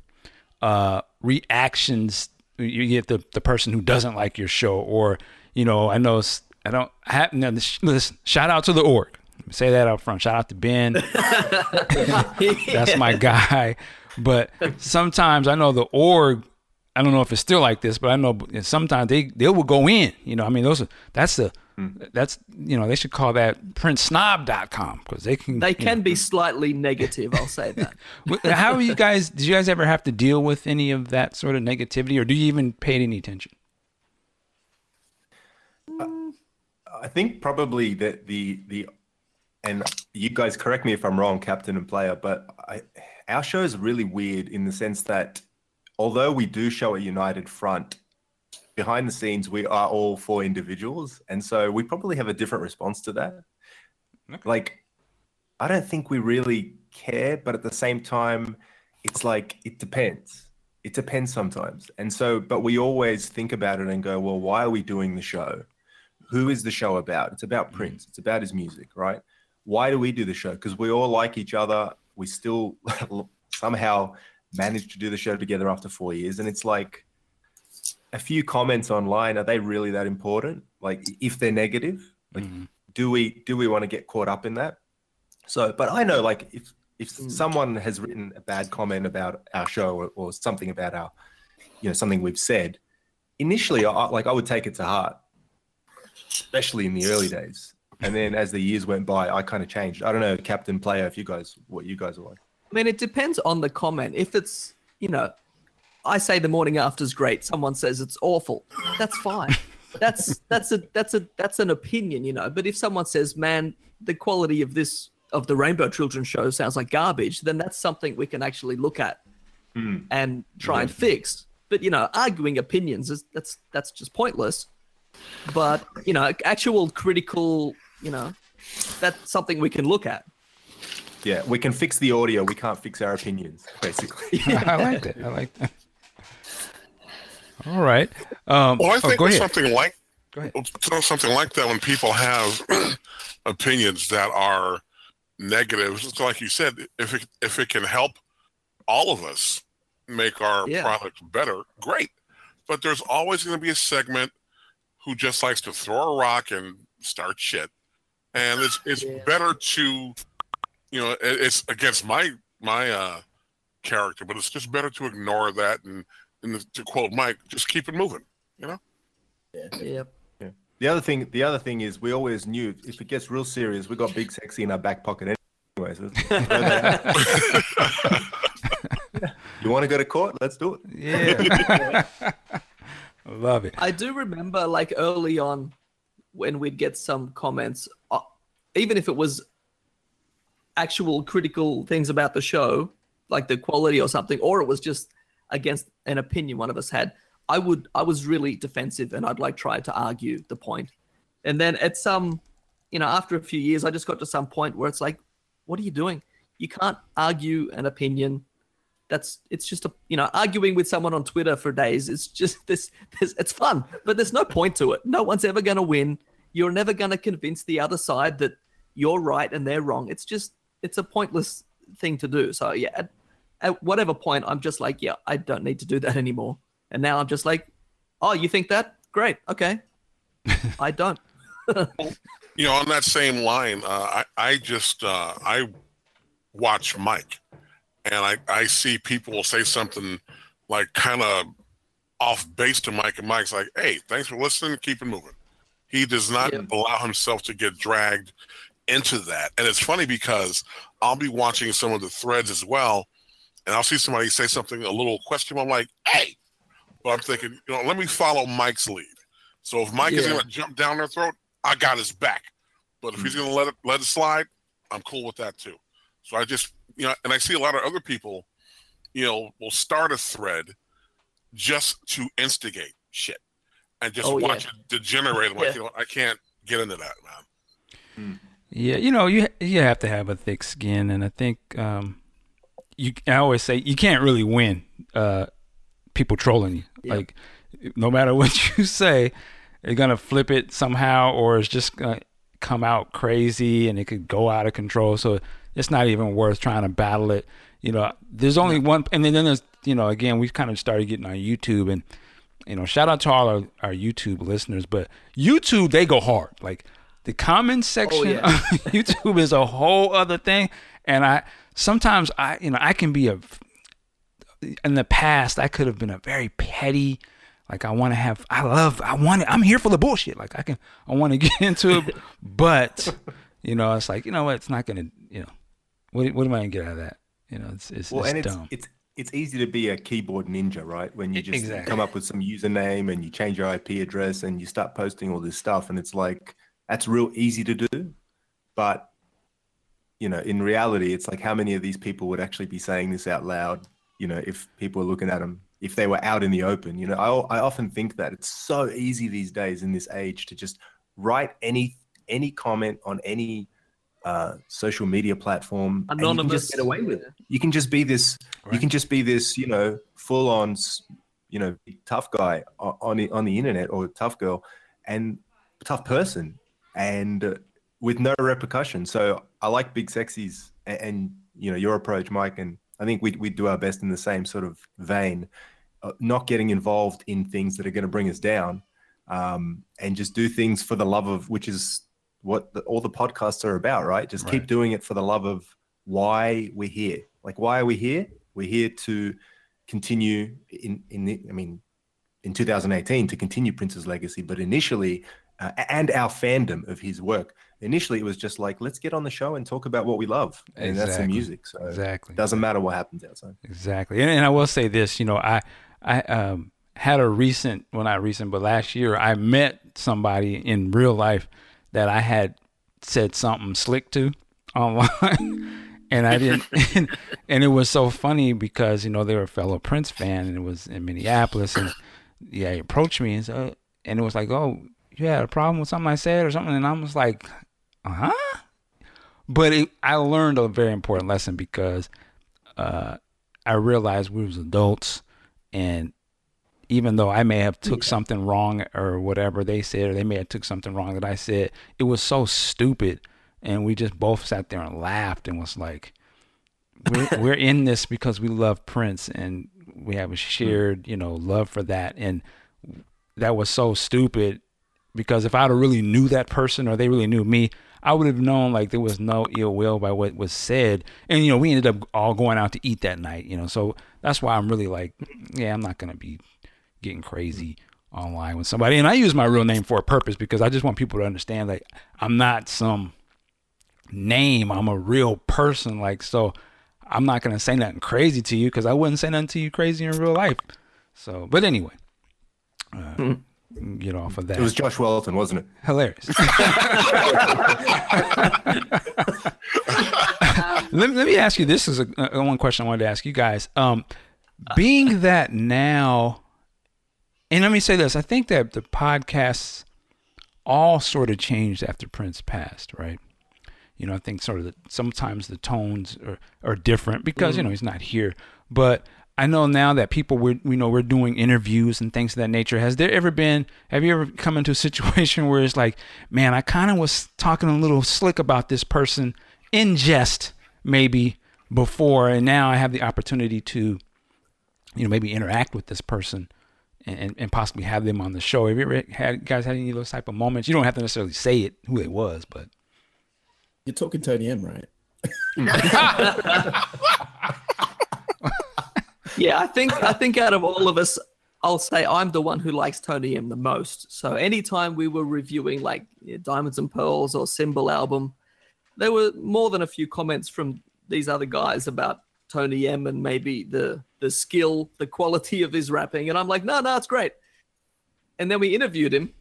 uh, reactions you get the the person who doesn't like your show or you know i know i don't have listen shout out to the org say that up front shout out to ben that's my guy but sometimes i know the org i don't know if it's still like this but i know sometimes they they will go in you know i mean those are that's the hmm. that's you know they should call that princesnob.com because they can They you know, can be slightly negative, I'll say that. How are you guys? Did you guys ever have to deal with any of that sort of negativity, or do you even pay any attention? I think probably that the the and you guys correct me if I'm wrong, captain and player, but I, our show is really weird in the sense that although we do show a united front, behind the scenes, we are all four individuals, and so we probably have a different response to that. Okay. Like, I don't think we really care, but at the same time, it's like it depends. It depends sometimes, and so, but we always think about it and go, well, why are we doing the show? Who is the show about? It's about Prince. Mm. It's about his music, right? Why do we do the show? Because we all like each other. We still somehow managed to do the show together after four years, and it's like a few comments online are they really that important like if they're negative like Mhm. do we do we want to get caught up in that so but i know like if if Mm. someone has written a bad comment about our show or, or something about our you know something we've said initially I, like i would take it to heart especially in the early days and then as the years went by i kind of changed i don't know captain player if you guys what you guys are like I mean, it depends on the comment. If it's, you know, I say the morning after is great. Someone says it's awful. That's fine. That's that's a that's a that's an opinion, you know. But if someone says, "Man, the quality of this of the Rainbow Children show sounds like garbage," then that's something we can actually look at Hmm. and try and fix. But you know, arguing opinions is that's that's just pointless. But you know, actual critical, you know, that's something we can look at. yeah we can fix the audio we can't fix our opinions basically I like that. I like that. All right. Um, Well, I oh, think go with ahead. something like Go ahead. something like that when people have opinions that are negative, it's like you said, if it if it can help all of us make our Yeah. product better, great. But there's always going to be a segment who just likes to throw a rock and start shit, and it's it's Yeah. better to, you know, it's against my my uh character, but it's just better to ignore that and, and to quote Mike, just keep it moving. You know. Yeah. Yep. Yeah. The other thing, the other thing is, we always knew if it gets real serious, we got Big Sexy in our back pocket anyway. So you want to go to court? Let's do it. Yeah. Love it. I do remember, like early on, when we'd get some comments, uh, even if it was actual critical things about the show, like the quality or something, or it was just against an opinion one of us had. I would, I was really defensive, and I'd like try to argue the point. And then at some, you know, after a few years, I just got to some point where it's like, what are you doing? You can't argue an opinion that's it's just a you know arguing with someone on twitter for days it's just this, this it's fun but there's no point to it no one's ever to win you're never going to convince the other side that you're right and they're wrong. It's just it's a pointless thing to do. So yeah at, at whatever point i'm just like yeah i don't need to do that anymore. And now i'm just like oh you think that? Great. Okay. I don't. You know, on that same line, uh, I I just uh, I watch Mike, and I I see people will say something like kind of off base to Mike, and Mike's like, "Hey, thanks for listening. Keep it moving." He does not Yeah. allow himself to get dragged into that, and it's funny because I'll be watching some of the threads as well, and I'll see somebody say something a little questionable. I'm like, "Hey," but I'm thinking, you know, let me follow Mike's lead. So if Mike is going to jump down their throat, I got his back. But if he's mm. going to let it let it slide, I'm cool with that too. So I just you know, and I see a lot of other people, you know, will start a thread just to instigate shit and just Oh, yeah. watch it degenerate. I'm like, Yeah. you know, I can't get into that, man. Yeah, you know, you you have to have a thick skin, and I think um, you. I always say you can't really win uh, people trolling you. Yeah. Like, no matter what you say, they're gonna flip it somehow, or it's just gonna come out crazy, and it could go out of control. So it's not even worth trying to battle it. You know, there's only one, and then, then there's you know, again, we kind of started getting on YouTube, and you know, shout out to all our, our YouTube listeners, but YouTube they go hard. Like the comment oh, section yeah. on YouTube is a whole other thing, and I sometimes I you know I can be a in the past I could have been a very petty like I want to have I love I want it I'm here for the bullshit. Like I can I want to get into it but you know it's like you know what? It's not gonna you know what what am I gonna get out of that? You know it's it's, Well, it's and dumb. it's it's easy to be a keyboard ninja, right? When you just Exactly. come up with some username and you change your IP address and you start posting all this stuff, and it's like that's real easy to do, but you know, in reality, it's like how many of these people would actually be saying this out loud? You know, if people are looking at them if they were out in the open. You know, I, I often think that it's so easy these days in this age to just write any any comment on any uh, social media platform. and you can just get away with it. You can just be this. You can just be this. You know, full on. You know, tough guy on the on the internet or tough girl, and tough person, and uh, with no repercussion. So I like big sexies, and, and you know your approach, Mike, and I think we we do our best in the same sort of vein, uh, not getting involved in things that are going to bring us down, um, and just do things for the love of, which is what the, all the podcasts are about, right? Just keep doing it for the love of why we're here. Like, why are we here? We're here to continue in in the, I mean, in 2018 to continue Prince's legacy, but initially, uh, and our fandom of his work. Initially, it was just like, let's get on the show and talk about what we love, and that's the music. So Exactly. it doesn't matter what happens outside. Exactly. And, and I will say this, you know, I I um had a recent well not recent, but last year I met somebody in real life that I had said something slick to online. and I didn't and it was so funny because, you know, they were a fellow Prince fan and it was in Minneapolis and yeah, he approached me and so and it was like, Oh, you had a problem with something I said or something and I was like, uh huh? But it, I learned a very important lesson because uh, I realized we was adults, and even though I may have took something wrong or whatever they said, or they may have took something wrong that I said, it was so stupid, and we just both sat there and laughed and was like, "We're we're in this because we love Prince and we have a mm-hmm. shared, you know, love for that." And that was so stupid because if I'd have really knew that person or they really knew me, I would have known like there was no ill will by what was said. And you know, we ended up all going out to eat that night, you know. So that's why I'm really like, yeah, I'm not gonna be getting crazy online with somebody. And I use my real name for a purpose because I just want people to understand that I'm not some name. I'm a real person. Like so I'm not gonna say nothing crazy to you because I wouldn't say nothing to you crazy in real life. So but anyway. Uh, Get off of that. It was Josh Welton, wasn't it? Hilarious. let, me- let me ask you this is a, a one question I wanted to ask you guys. Um, being that now, and let me say this, I think that the podcasts all sort of changed after Prince passed, right? You know, I think sort of the, sometimes the tones are, are different because you mm. know he's not here. But I know now that people we we know we're doing interviews and things of that nature. Has there ever been? Have you ever come into a situation where it's like, man, I kind of was talking a little slick about this person in jest, maybe before, and now I have the opportunity to, you know, maybe interact with this person. And, and, and possibly have them on the show. Have you ever had guys had any of those type of moments? You don't have to necessarily say it who it was, but You're talking Tony M, right? Yeah, I think I think out of all of us, I'll say I'm the one who likes Tony M the most. So anytime we were reviewing like yeah, Diamonds and Pearls or Symbol album, there were more than a few comments from these other guys about Tony M and maybe the the skill, the quality of his rapping, and I'm like, no, no, it's great. And then we interviewed him,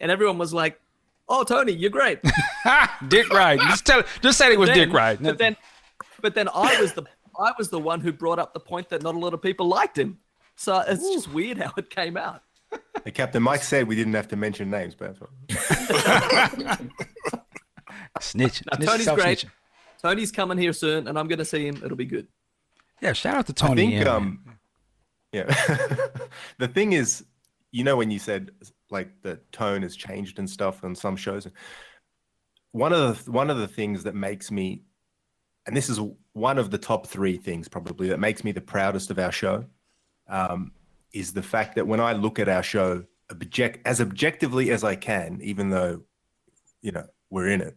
and everyone was like, "Oh, Tony, you're great." Dick Ride. Just tell, just say it was then, Dick Ride. But then, but then I was the I was the one who brought up the point that not a lot of people liked him. So it's just weird how it came out. Hey, Captain Mike said we didn't have to mention names, but that's what- snitch. Now, snitch Tony's great. snitching. Tony's coming here soon, and I'm going to see him. It'll be good. Yeah, shout out to Tony. I think, man. um, yeah. the thing is, you know, when you said like the tone has changed and stuff on some shows, one of the one of the things that makes me, and this is one of the top three things probably that makes me the proudest of our show, um, is the fact that when I look at our show object as objectively as I can, even though, you know, we're in it,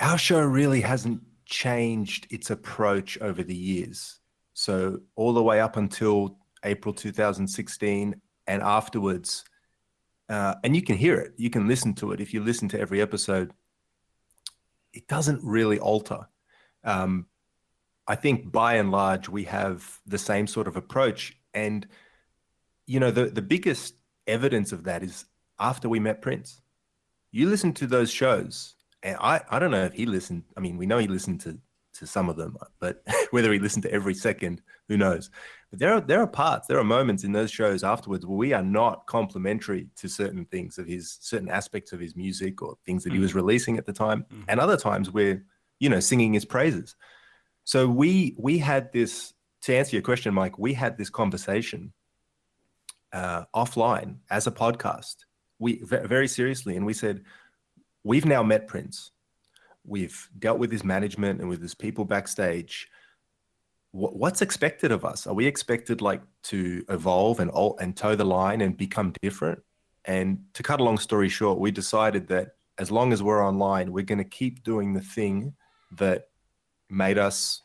our show really hasn't changed its approach over the years. So all the way up until April 2016 and afterwards, uh, and you can hear it, you can listen to it. If you listen to every episode, it doesn't really alter. Um, I think by and large we have the same sort of approach, and you know the the biggest evidence of that is after we met Prince. You listen to those shows, and I I don't know if he listened. I mean, we know he listened to to some of them, but whether he listened to every second, who knows? But there are there are parts, there are moments in those shows afterwards where we are not complimentary to certain things of his certain aspects of his music or things that he was releasing at the time, Mhm. and other times we're you know singing his praises. So we we had this to answer your question, Mike. We had this conversation uh, offline as a podcast. We very seriously, and we said we've now met Prince. We've dealt with his management and with his people backstage wh- what's expected of us? Are we expected like to evolve and and toe the line and become different? And to cut a long story short, we decided that as long as we're online, we're going to keep doing the thing that made us,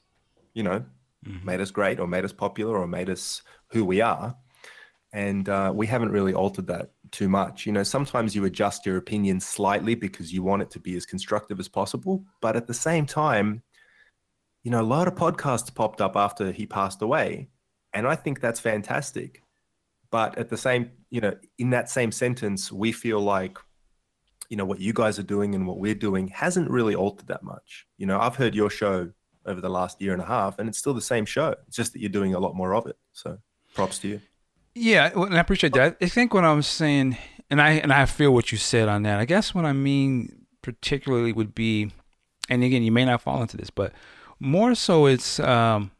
you know, Mhm. made us great or made us popular or made us who we are. And uh, we haven't really altered that too much. You know, sometimes you adjust your opinion slightly because you want it to be as constructive as possible. But at the same time, you know, a lot of podcasts popped up after he passed away. And I think that's fantastic. But at the same, you know, in that same sentence, we feel like, you know, what you guys are doing and what we're doing hasn't really altered that much. You know, I've heard your show over the last year and a half, and it's still the same show. It's just that you're doing a lot more of it. So props to you. Yeah, well, and I appreciate that. I think what I was saying, and I and I feel what you said on that. I guess what I mean particularly would be, and again, you may not fall into this, but more so, it's um,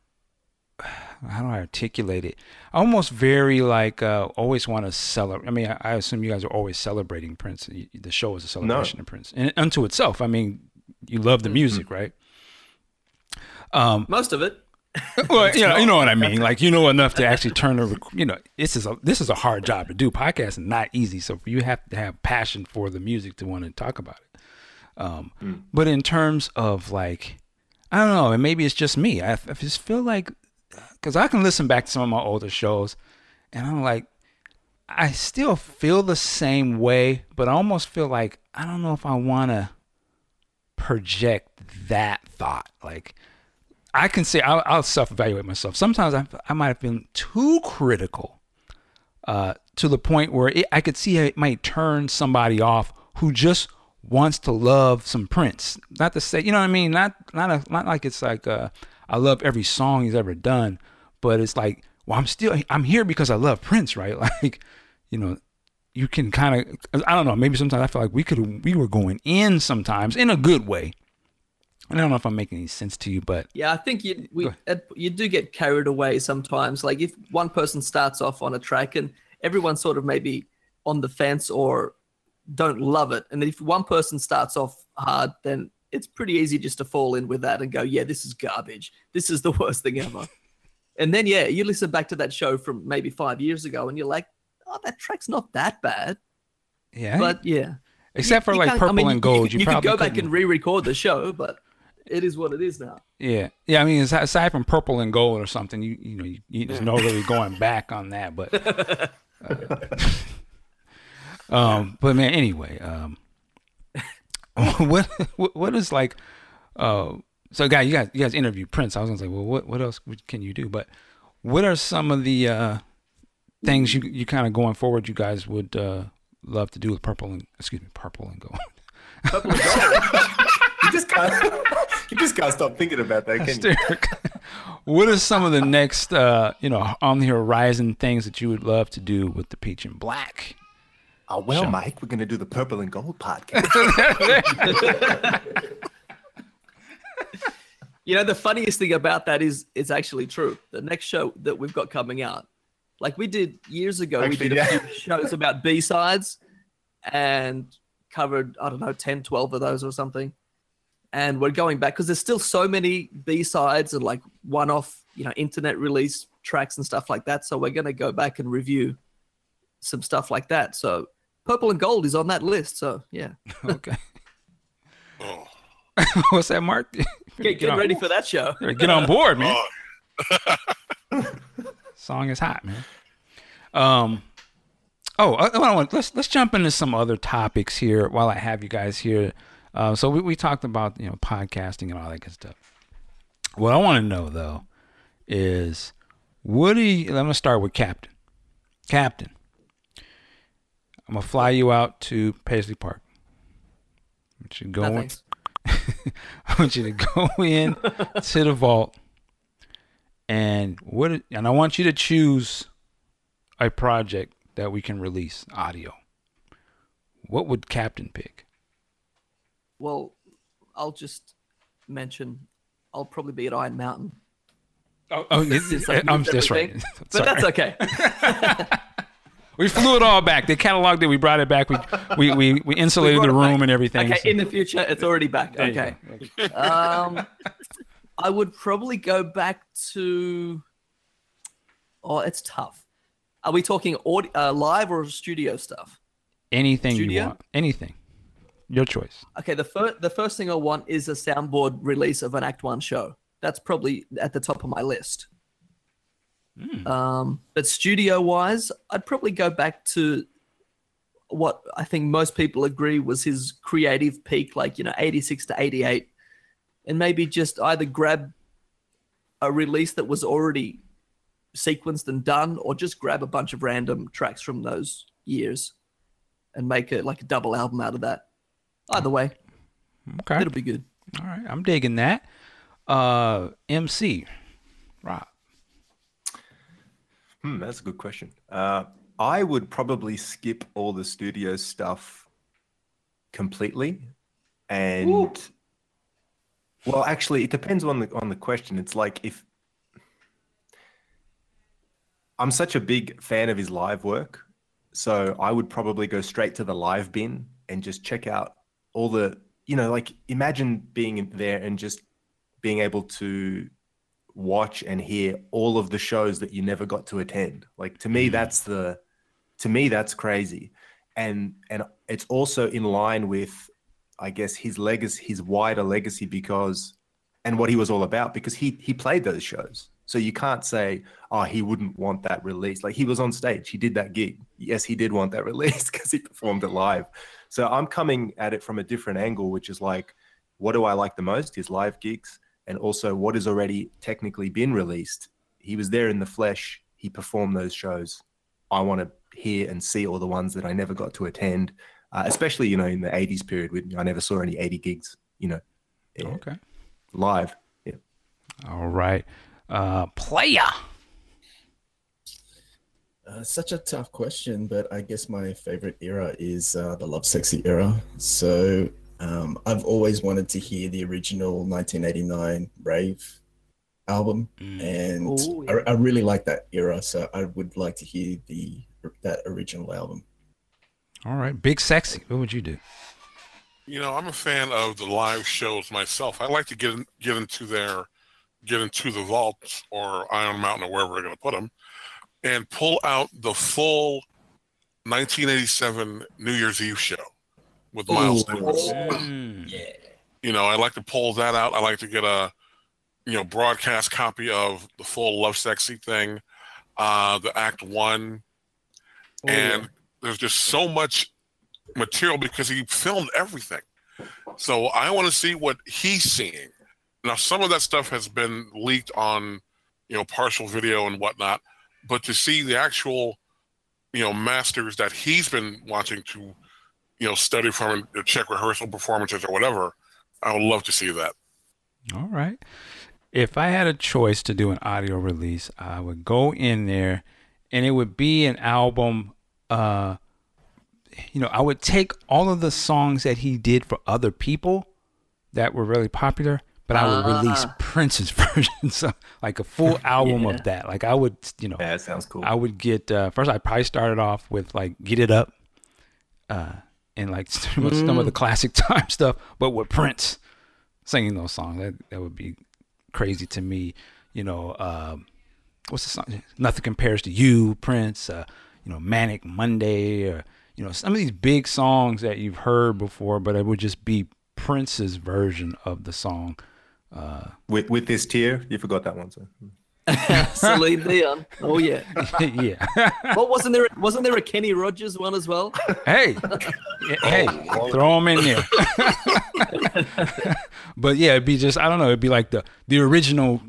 how do I articulate it? I almost very like uh, always want to celebrate. I mean, I, I assume you guys are always celebrating Prince. The show is a celebration of Prince, and unto itself. I mean, you love the music, right? Um, Most of it. well, you know, you know what I mean. Like you know enough to actually turn rec- you know, this is a this is a hard job to do. Podcasting not easy, so you have to have passion for the music to want to talk about it. Um, but in terms of like, I don't know, and maybe it's just me. I, I just feel like because I can listen back to some of my older shows, and I'm like, I still feel the same way, but I almost feel like I don't know if I want to project that thought. Like, I can say I'll, I'll self-evaluate myself. Sometimes I, I might have been too critical uh, to the point where it, I could see it might turn somebody off who just wants to love some Prince. Not to say, you know what I mean? Not not a, not like it's like uh, I love every song he's ever done, but it's like, well, I'm still I'm here because I love Prince, right? Like, you know, you can kind of I don't know. Maybe sometimes I feel like we could we were going in sometimes in a good way. I don't know if I'm making any sense to you, but Yeah, I think you we uh, you do get carried away sometimes. Like if one person starts off on a track and everyone's sort of maybe on the fence or don't love it, and if one person starts off hard, then it's pretty easy just to fall in with that and go, yeah, this is garbage. This is the worst thing ever. and then yeah, you listen back to that show from maybe five years ago, and you're like, oh, that track's not that bad. yeah. But yeah, except for You like purple I mean, and gold, you, you, could probably go back couldn't- and re-record the show, but it is what it is now. Yeah, yeah. I mean, aside- from purple and gold or something, you you know, you, you there's no really going back on that. But, uh, um, but man, anyway, um, what what is like, uh, so guy, you guys you guys interview Prince. I was gonna say, well, what what else can you do? But what are some of the uh things you you kind of going forward? You guys would uh love to do with purple and excuse me, purple and gold. Purple and gold. You just can't. you just can't stop thinking about that, can you? what are some of the next, uh, you know, on the horizon things that you would love to do with the peach and black? Oh well, Sure. Mike, we're going to do the purple and gold podcast. You know, the funniest thing about that is it's actually true. The next show that we've got coming out, like we did years ago, Actually, we did a few shows about B sides and covered, I don't know, 10, 12 of those or something. And we're going back because there's still so many B sides and like one off, you know, internet release tracks and stuff like that. So we're going to go back and review some stuff like that. So Purple and Gold is on that list. So yeah, Okay. Oh, What's that, Mark? get, get on, ready for that show. Get on board, man. oh, Song is hot, man. Um. Oh, I, I want let's let's jump into some other topics here while I have you guys here. Uh, so we, we talked about you know podcasting and all that good stuff. What I want to know though is Woody. I'm gonna start with Captain. Captain, I'm gonna fly you out to Paisley Park. I want you to go No, in. I want you to go in to the vault And what? And I want you to choose a project that we can release audio. What would Captain pick? Well, I'll just mention I'll probably be at Iron Mountain. Oh, oh Since I I'm just right. But Sorry. that's okay. We flew it all back. They cataloged it. We brought it back. We we we, we insulated brought the it back. room and everything. Okay, so- in the future, it's already back. There you Okay. Um, I would probably go back to. Oh, it's tough. Are we talking audio, uh, live or studio stuff? Anything you Studio? want. Anything. Your choice. Okay, the first the first thing I want is a soundboard release of an Act One show. That's probably at the top of my list. Um, but studio wise, I'd probably go back to what I think most people agree was his creative peak, like you know, eighty six to eighty eight, and maybe just either grab a release that was already sequenced and done, or just grab a bunch of random tracks from those years and make it like a double album out of that. Either way, Okay. it'll be good. All right. I'm digging that. Uh MC. Rob. Hmm, that's a good question. Uh, I would probably skip all the studio stuff completely, and well, actually, it depends on the on the question. It's like if I'm such a big fan of his live work, so I would probably go straight to the live bin and just check out all the you know like imagine being there and just being able to watch and hear all of the shows that you never got to attend. Like to me mm. that's the to me that's crazy. And and it's also in line with i guess his legacy his wider legacy because and what he was all about because he he played those shows. So you can't say oh he wouldn't want that release. Like he was on stage. He did that gig. Yes he did want that release because he performed it live so i'm coming at it from a different angle which is like what do i like the most his live gigs and also what has already technically been released. He was there in the flesh. He performed those shows. I want to hear and see all the ones that I never got to attend, uh, especially you know in the '80s period. When I never saw any '80 gigs, you know, yeah, Okay. live. Yeah. All right. Uh player. Uh, such a tough question, but I guess my favorite era is uh, the Lovesexy era. So um, I've always wanted to hear the original 1989 Rave album, and Oh, yeah. I, I really like that era. So I would like to hear the that original album. All right. Big sexy. What would you do? You know, I'm a fan of the live shows myself. I like to get in, get into their get into the vaults or Iron Mountain or wherever they're going to put them, and pull out the full 1987 New Year's Eve show with Miles Ooh. Davis. Yeah. You know, I like to pull that out. I like to get a you know broadcast copy of the full Lovesexy thing, uh, the Act One, and there's just so much material because he filmed everything. So I want to see what he's seeing. Now, some of that stuff has been leaked on, you know, partial video and whatnot, but to see the actual, you know, masters that he's been watching to, you know, study from and check rehearsal performances or whatever, I would love to see that. All right. If I had a choice to do an audio release, I would go in there and it would be an album uh you know, I would take all of the songs that he did for other people that were really popular, but I would release Ah. Prince's version, so like a full album Yeah. of that. Like I would, you know, Yeah, that sounds cool. I would get uh, first. I probably started off with like "Get It Up," uh, and like some of- some of the classic time stuff, but with Prince singing those songs. That that would be crazy to me. You know, um, what's the song? Nothing compares to you, Prince. Uh, you know, Manic Monday, or you know, some of these big songs that you've heard before, but it would just be Prince's version of the song. Uh, with with This Tear, you forgot that one. So Celine Dion. Oh yeah. yeah. What wasn't there? Wasn't there a Kenny Rogers one as well? hey, hey, throw them in there. but yeah, it'd be just I don't know. It'd be like the the original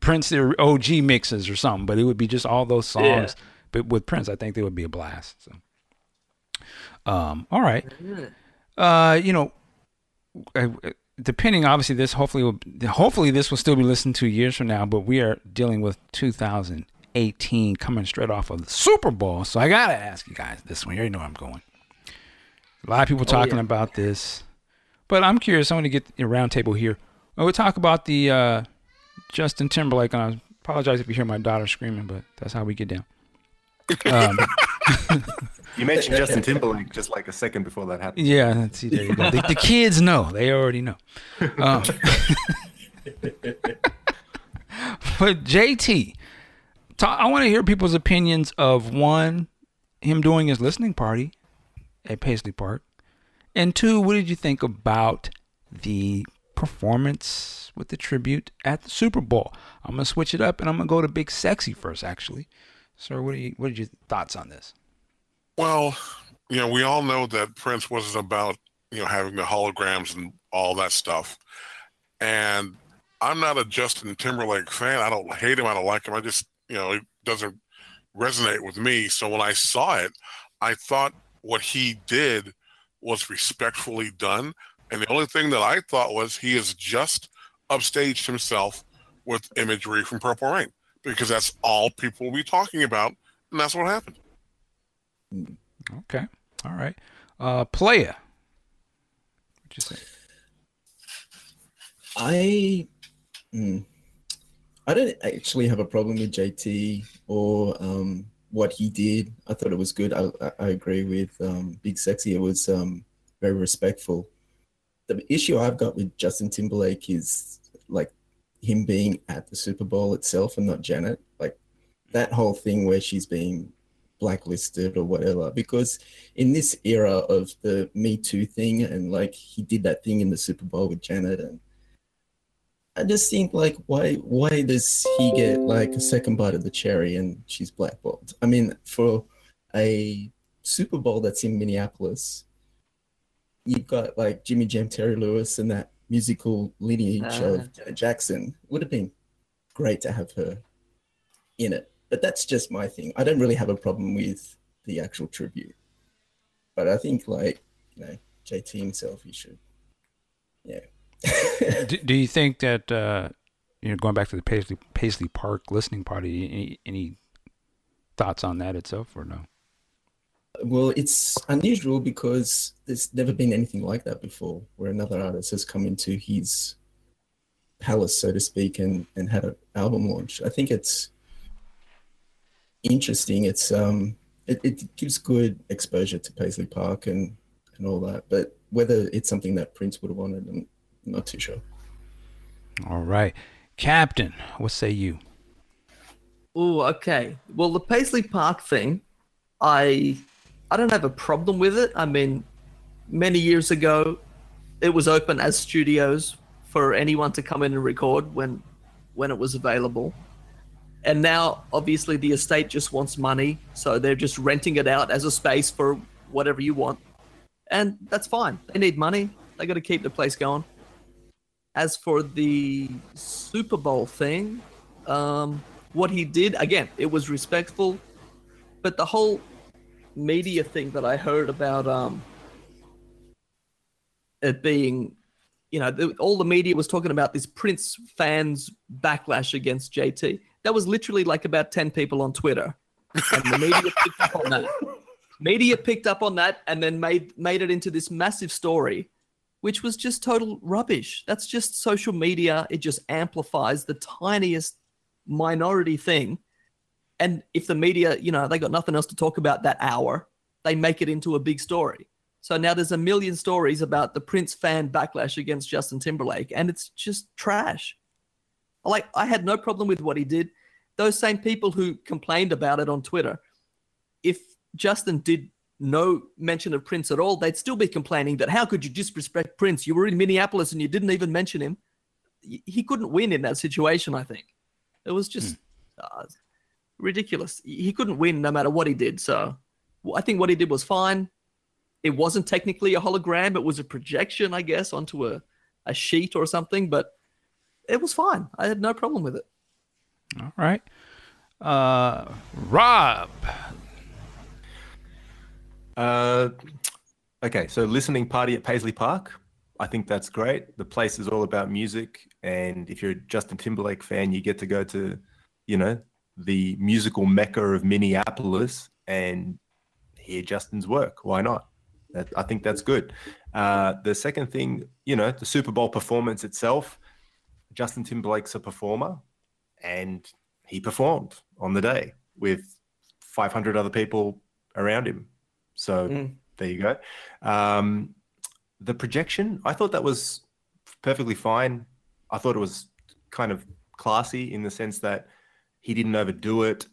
Prince the OG mixes or something. But it would be just all those songs. But with Prince, I think they would be a blast. So, um, all right. Uh, you know, uh, depending, obviously, this hopefully will hopefully this will still be listened to years from now. But we are dealing with 2018 coming straight off of the Super Bowl, so I gotta ask you guys this one. You already know where I'm going. A lot of people talking yeah. about this, but I'm curious. I want to get your roundtable here. Well, we'll talk about the uh, Justin Timberlake. And I apologize if you hear my daughter screaming, but that's how we get down. Um, You mentioned Justin Timberlake just like a second before that happened. Yeah, see, there you go. The, the kids know; they already know. Um, but JT, I want to hear people's opinions of one, him doing his listening party at Paisley Park, and two, what did you think about the performance with the tribute at the Super Bowl? I'm gonna switch it up, and I'm gonna go to Big Sexy first, actually. Sir, what are you? What are your thoughts on this? Well, you know, we all know that Prince wasn't about, you know, having the holograms and all that stuff. And I'm not a Justin Timberlake fan. I don't hate him. I don't like him. I just, you know, it doesn't resonate with me. So when I saw it, I thought what he did was respectfully done. And the only thing that I thought was he has just upstaged himself with imagery from Purple Rain because that's all people will be talking about. And that's what happened. Okay, all right. Uh, player, what you say? I, mm, I don't actually have a problem with JT or um, what he did. I thought it was good. I, I- I agree with um, Big Sexy. It was um, very respectful. The issue I've got with Justin Timberlake is like him being at the Super Bowl itself and not Janet. Like that whole thing where she's being blacklisted or whatever. Because in this era of the Me Too thing, and like he did that thing in the Super Bowl with Janet, and I just think like why why does he get like a second bite of the cherry and she's blackballed? I mean, for a Super Bowl that's in Minneapolis, you've got like Jimmy Jam, Terry Lewis, and that musical lineage Ah. of Janet Jackson. Would have been great to have her in it, but that's just my thing. I don't really have a problem with the actual tribute, but I think like you know JT himself, he should, yeah. do, do you think that uh, you know going back to the Paisley Paisley Park listening party? Any, any thoughts on that itself, or no? Well, it's unusual because there's never been anything like that before, where another artist has come into his palace, so to speak, and and had an album launch. I think it's interesting. It's um, it, it gives good exposure to Paisley Park and and all that. But whether it's something that Prince would have wanted, I'm not too sure. All right, Captain, what say you? Oh, okay. Well, the Paisley Park thing, I I don't have a problem with it. I mean, many years ago, it was open as studios for anyone to come in and record when when it was available. And now, obviously, the estate just wants money, so they're just renting it out as a space for whatever you want, and that's fine. They need money. They got to keep the place going. As for the Super Bowl thing, um, what he did again it was respectful but the whole media thing that i heard about um it being you know all the media was talking about this prince fans backlash against jt that was literally like about 10 people on twitter and the media picked up on that media picked up on that and then made made it into this massive story which was just total rubbish that's just social media it just amplifies the tiniest minority thing. And if the media, you know, they got nothing else to talk about that hour, they make it into a big story. So now there's a million stories about the Prince fan backlash against Justin Timberlake, and it's just trash. Like, I had no problem with what he did. Those same people who complained about it on Twitter, if Justin did no mention of Prince at all, they'd still be complaining that how could you disrespect Prince? You were in Minneapolis and you didn't even mention him. He couldn't win in that situation, I think. It was just uh, ridiculous. He couldn't win no matter what he did. So I think what he did was fine. It wasn't technically a hologram, it was a projection, I guess, onto a, a sheet or something, but it was fine. I had no problem with it. All right, uh, Rob. Uh, okay, so listening party at Paisley Park. I think that's great. The place is all about music, and if you're a Justin Timberlake fan, you get to go to, you know, the musical mecca of Minneapolis and hear Justin's work. Why not? That, I think that's good. Uh, the second thing, you know, the Super Bowl performance itself. Justin Timberlake's a performer, and he performed on the day with 500 other people around him. So Mm. there you go. Um, the projection, I thought that was perfectly fine. I thought it was kind of classy in the sense that he didn't overdo it.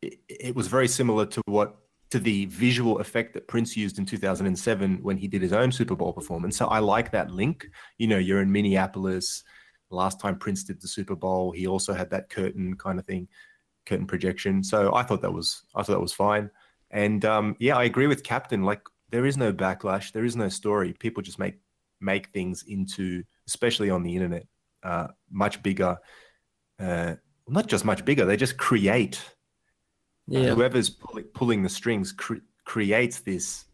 It, it was very similar to what to the visual effect that Prince used in 2007 when he did his own Super Bowl performance. So I like that link. You know, you're in Minneapolis. Last time Prince did the Super Bowl, he also had that curtain kind of thing, curtain projection. So I thought that was I thought that was fine. And um, yeah, I agree with Captain. Like there is no backlash, there is no story. People just make make things into, especially on the internet, uh, much bigger. Uh, not just much bigger. They just create. Yeah. Whoever's pulling, pulling the strings cre- creates this.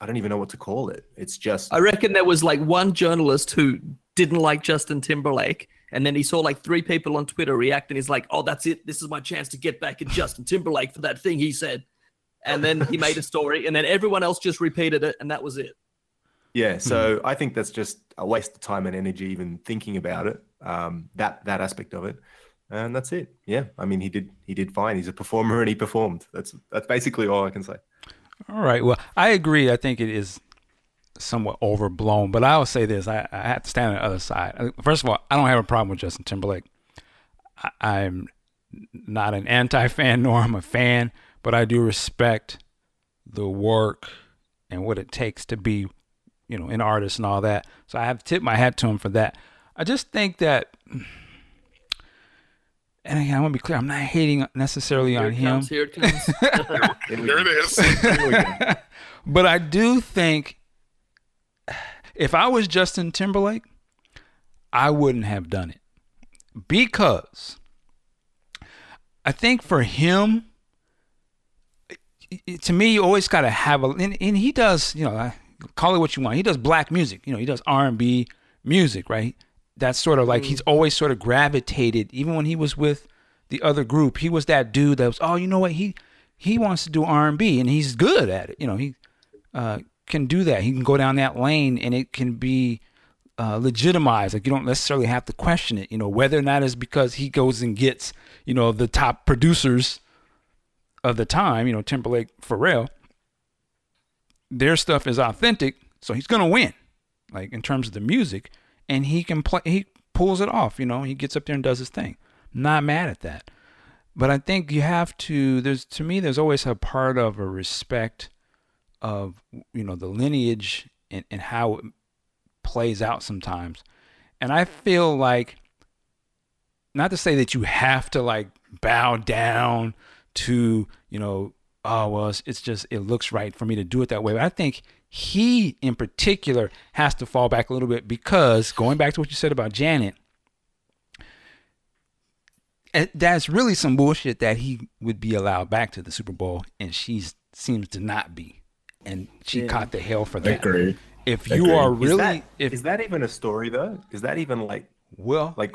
I don't even know what to call it. It's just I reckon there was like one journalist who didn't like Justin Timberlake, and then he saw like three people on Twitter react, and he's like, "Oh, that's it. This is my chance to get back at Justin Timberlake for that thing he said." And then he made a story, and then everyone else just repeated it, and that was it. Yeah, so I think that's just a waste of time and energy even thinking about it. Um, that that aspect of it, and that's it. Yeah, I mean he did he did fine. He's a performer and he performed. That's that's basically all I can say. All right. Well, I agree. I think it is somewhat overblown, but I will say this: I, I have to stand on the other side. Uh, First of all, I don't have a problem with Justin Timberlake. I, I'm not an anti-fan, nor I'm a fan, but I do respect the work and what it takes to be, you know, an artist and all that. So I have to tip my hat to him for that. I just think that, and again, I want to be clear: I'm not hating necessarily Here on it him. comes. Here it comes. There it is. Here we go. but I do think if I was Justin Timberlake, I wouldn't have done it because I think for him, to me, you always got to have a, and, and he does, you know, call it what you want. He does black music, you know, he does R and B music, right? That's sort of like he's always sort of gravitated, even when he was with the other group, he was that dude that was, oh, you know what, he he wants to do R and B, and he's good at it. You know, he uh, can do that. He can go down that lane, and it can be uh, legitimized. Like you don't necessarily have to question it. You know, whether or not it's because he goes and gets you know the top producers of the time. You know, Timbaland, Pharrell. Their stuff is authentic, so he's gonna win. Like in terms of the music, and he can play. He pulls it off. You know, he gets up there and does his thing. Not mad at that but I think you have to. There's to me, there's always a part of a respect of you know the lineage and, and how it plays out sometimes, and I feel like not to say that you have to like bow down to you know oh well it's, it's just it looks right for me to do it that way. But I think he in particular has to fall back a little bit because going back to what you said about Janet eh, that's really some bullshit that he would be allowed back to the Super Bowl, and she seems to not be, and she Yeah. caught the hell for that. Agreed. If you Agreed. are Is really, that, if is that even a story though? Is that even like well, like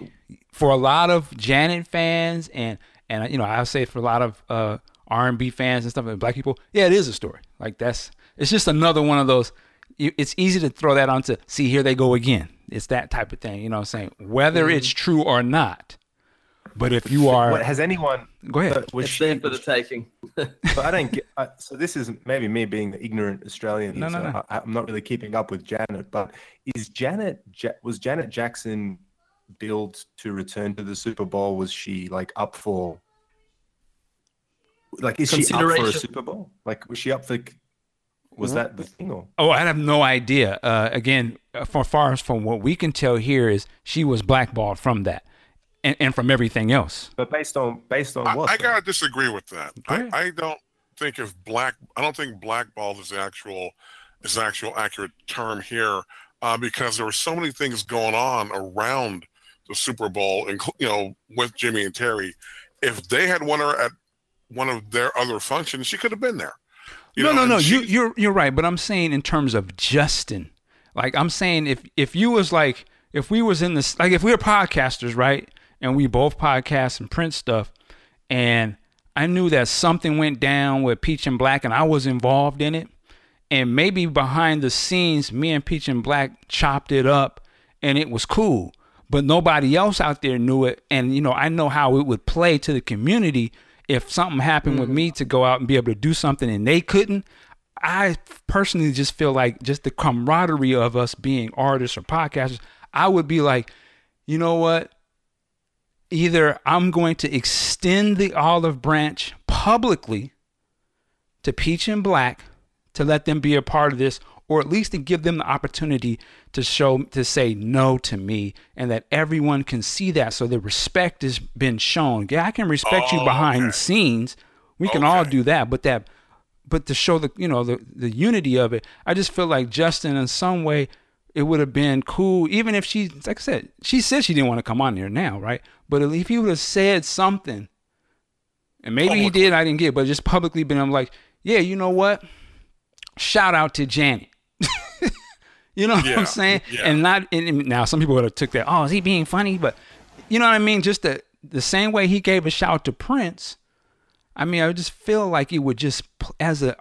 for a lot of Janet fans, and and you know, I'll say for a lot of uh, R and B fans and stuff, and black people, yeah, it is a story. Like that's it's just another one of those. It's easy to throw that onto. See, here they go again. It's that type of thing. You know, what I'm saying whether it's true or not. But if you are, what, has anyone? go ahead. it's there for the taking. but I don't get. I, so this is maybe me being the ignorant Australian. No, no, so no. I, I'm not really keeping up with Janet. But is Janet was Janet Jackson billed to return to the Super Bowl? Was she like up for? Like, is she up for a Super Bowl? Like, was she up for? Was that the thing or? Oh, I have no idea. Uh, again, uh, for far as from what we can tell here is she was blackballed from that, and, and from everything else. But based on based on I, what? I though? gotta disagree with that. I. I don't think if black, I don't think blackballed is the actual is the actual accurate term here, uh, because there were so many things going on around the Super Bowl, and you know, with Jimmy and Terry. If they had won her at one of their other functions, she could have been there. You no, know, no, and no. You, you're you're right. But I'm saying in terms of Justin, Like I'm saying, if if you was like if we was in this like if we were podcasters, right, and we both podcast and print stuff, and I knew that something went down with Peach and Black, and I was involved in it, and maybe behind the scenes, me and Peach and Black chopped it up, and it was cool, but nobody else out there knew it, and you know I know how it would play to the community if something happened with mm-hmm. me to go out and be able to do something and they couldn't. I personally just feel like just the camaraderie of us being artists or podcasters, I would be like, you know what? Either I'm going to extend the olive branch publicly to Peach and Black to let them be a part of this, or at least to give them the opportunity to show to say no to me and that everyone can see that so the respect has been shown. Yeah, I can respect you Oh, behind okay. the scenes. We can all do that, but that but to show the you know the the unity of it, I just feel like Justin in some way it would have been cool, even if she like I said, she said she didn't want to come on here now, right? But if he would have said something, and maybe he Publicly. did, I didn't get, but just publicly been I'm like, yeah, you know what? Shout out to Janet. you know what Yeah, I'm saying? yeah. And not and, and now some people would have took that, oh, is he being funny? But you know what I mean? Just the the same way he gave a shout to Prince. I mean, I just feel like it would just as a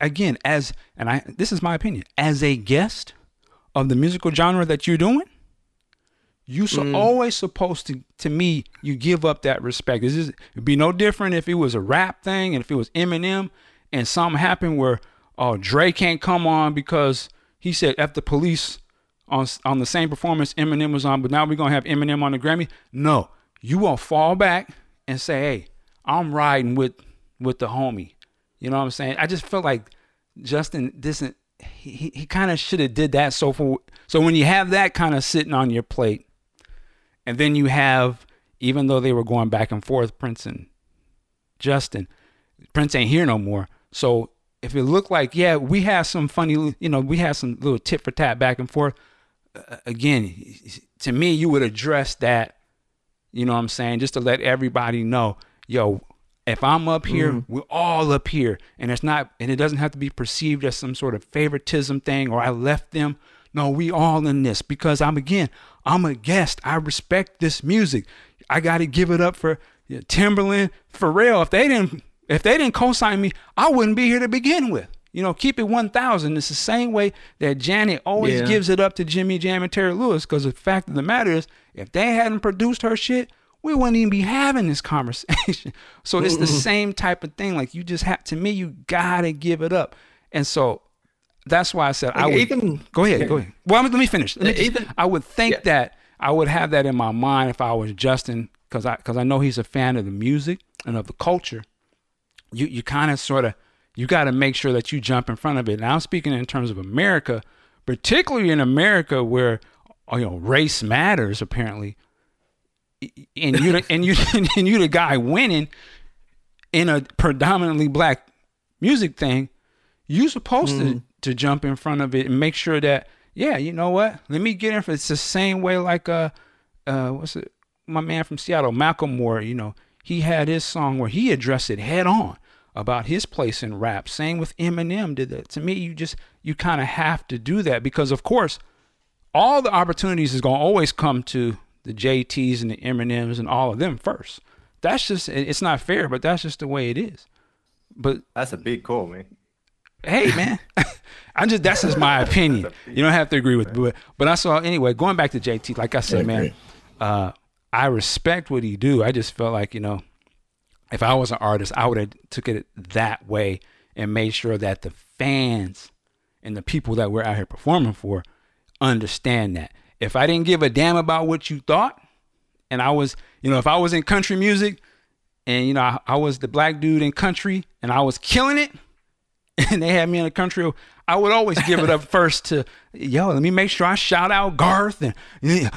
again as and I this is my opinion as a guest of the musical genre that you're doing. You so mm. always supposed to to me you give up that respect. This is it'd be no different if it was a rap thing and if it was Eminem and something happened where oh Dre can't come on because he said F the police on on the same performance Eminem was on, but now we're gonna have Eminem on the Grammy. No, you will fall back and say, hey, I'm riding with with the homie. You know what I'm saying? I just feel like Justin doesn't. He he, kind of should have did that. So for so when you have that kind of sitting on your plate, and then you have even though they were going back and forth, Prince and Justin, Prince ain't here no more. So if it looked like yeah, we have some funny, you know, we have some little tit for tat back and forth. Uh, again, to me, you would address that. You know what I'm saying? Just to let everybody know, yo, if I'm up here, mm-hmm. we're all up here, and it's not, and it doesn't have to be perceived as some sort of favoritism thing or I left them. No, we all in this because I'm again, I'm a guest. I respect this music. I got to give it up for yeah, Timbaland, Pharrell. If they didn't, if they didn't co-sign me, I wouldn't be here to begin with. You know, keep it 1,000. It's the same way that Janet always Yeah. gives it up to Jimmy Jam and Terry Lewis because the fact of the matter is, if they hadn't produced her shit, we wouldn't even be having this conversation. so it's the same type of thing. Like you just have to me, you gotta give it up. And so that's why I said I would even- go ahead, go ahead. Well, let me finish. Let me just- Even- I would think yeah. that I would have that in my mind if I was Justin, because I because I know he's a fan of the music and of the culture. You you kind of sort of you got to make sure that you jump in front of it. Now I'm speaking in terms of America, particularly in America where oh, you know race matters apparently, and you the- and you and you the guy winning in a predominantly black music thing, you supposed to to jump in front of it and make sure that yeah, you know what? Let me get in for it's the same way like uh uh what's it my man from Seattle, Macklemore, you know, he had his song where he addressed it head on about his place in rap. Same with Eminem did that. To me, you just you kind of have to do that because of course all the opportunities is going to always come to the JTs and the Eminems and all of them first. That's just it's not fair, but that's just the way it is. But That's a big call, man. hey, man, I'm just that's just my opinion. You don't have to agree with, but but I saw anyway. Going back to JT, like I said, I man, uh, I respect what he do. I just felt like you know, if I was an artist, I would have took it that way and made sure that the fans and the people that we're out here performing for understand that. If I didn't give a damn about what you thought, and I was, you know, if I was in country music, and you know, I, I was the black dude in country, and I was killing it, and they had me in the country, I would always give it up first to, yo, let me make sure I shout out Garth and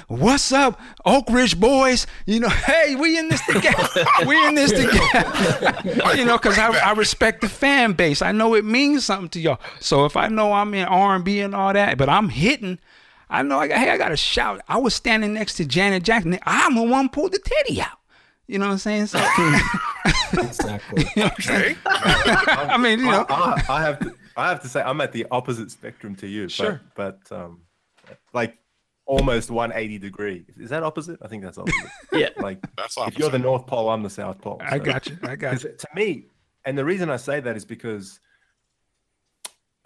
what's up, Oak Ridge boys? You know, hey, we in this together. we in this together. you know, because I, I respect the fan base. I know it means something to y'all. So if I know I'm in R and B and all that, but I'm hitting. I know I got hey, I gotta shout. I was standing next to Janet Jackson. I'm the one pulled the titty out. You know what I'm saying? So Exactly. Okay. I mean, you know, I, I, I have to I have to say I'm at the opposite spectrum to you. Sure. But, but um, like almost 180 degree. Is that opposite? I think that's opposite. Yeah. like That's if you're the. North Pole, I'm the South Pole. I got you. I got you. to me, and the reason I say that is because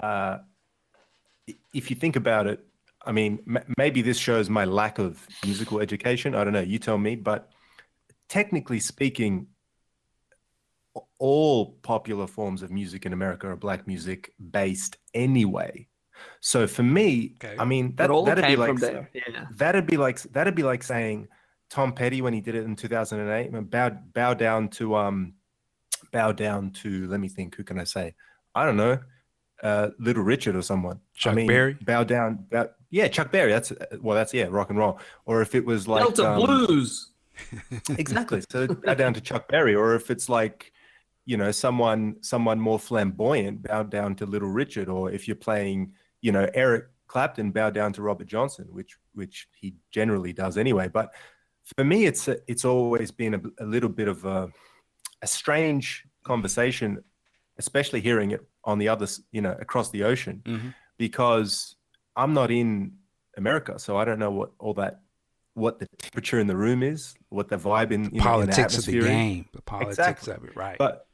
uh, if you think about it, I mean, m- maybe this shows my lack of musical education. I don't know. You tell me. But technically speaking, all popular forms of music in America are black music based anyway. So for me, Okay. I mean, That that, all that'd be like from. Yeah. that'd be like that'd be like saying Tom Petty when he did it in 2008 I bow bow down to um bow down to let me think who can I say I don't know uh Little Richard or someone. Chuck I mean, Berry? bow down bow, yeah Chuck Berry. That's well that's yeah rock and roll. Or if it was like Delta um, Blues. exactly. So bow down to Chuck Berry. Or if it's like you know someone someone more flamboyant bow down to Little Richard. Or if you're playing you know Eric Clapton bow down to Robert Johnson which which he generally does anyway. But for me it's a, it's always been a, a little bit of a, a strange conversation especially hearing it on the other you know across the ocean Mhm. because I'm not in America so I don't know what all that what the temperature in the room is what the vibe in, you know, in the Politics of the atmosphere is. game. The politics Exactly. of it, right? But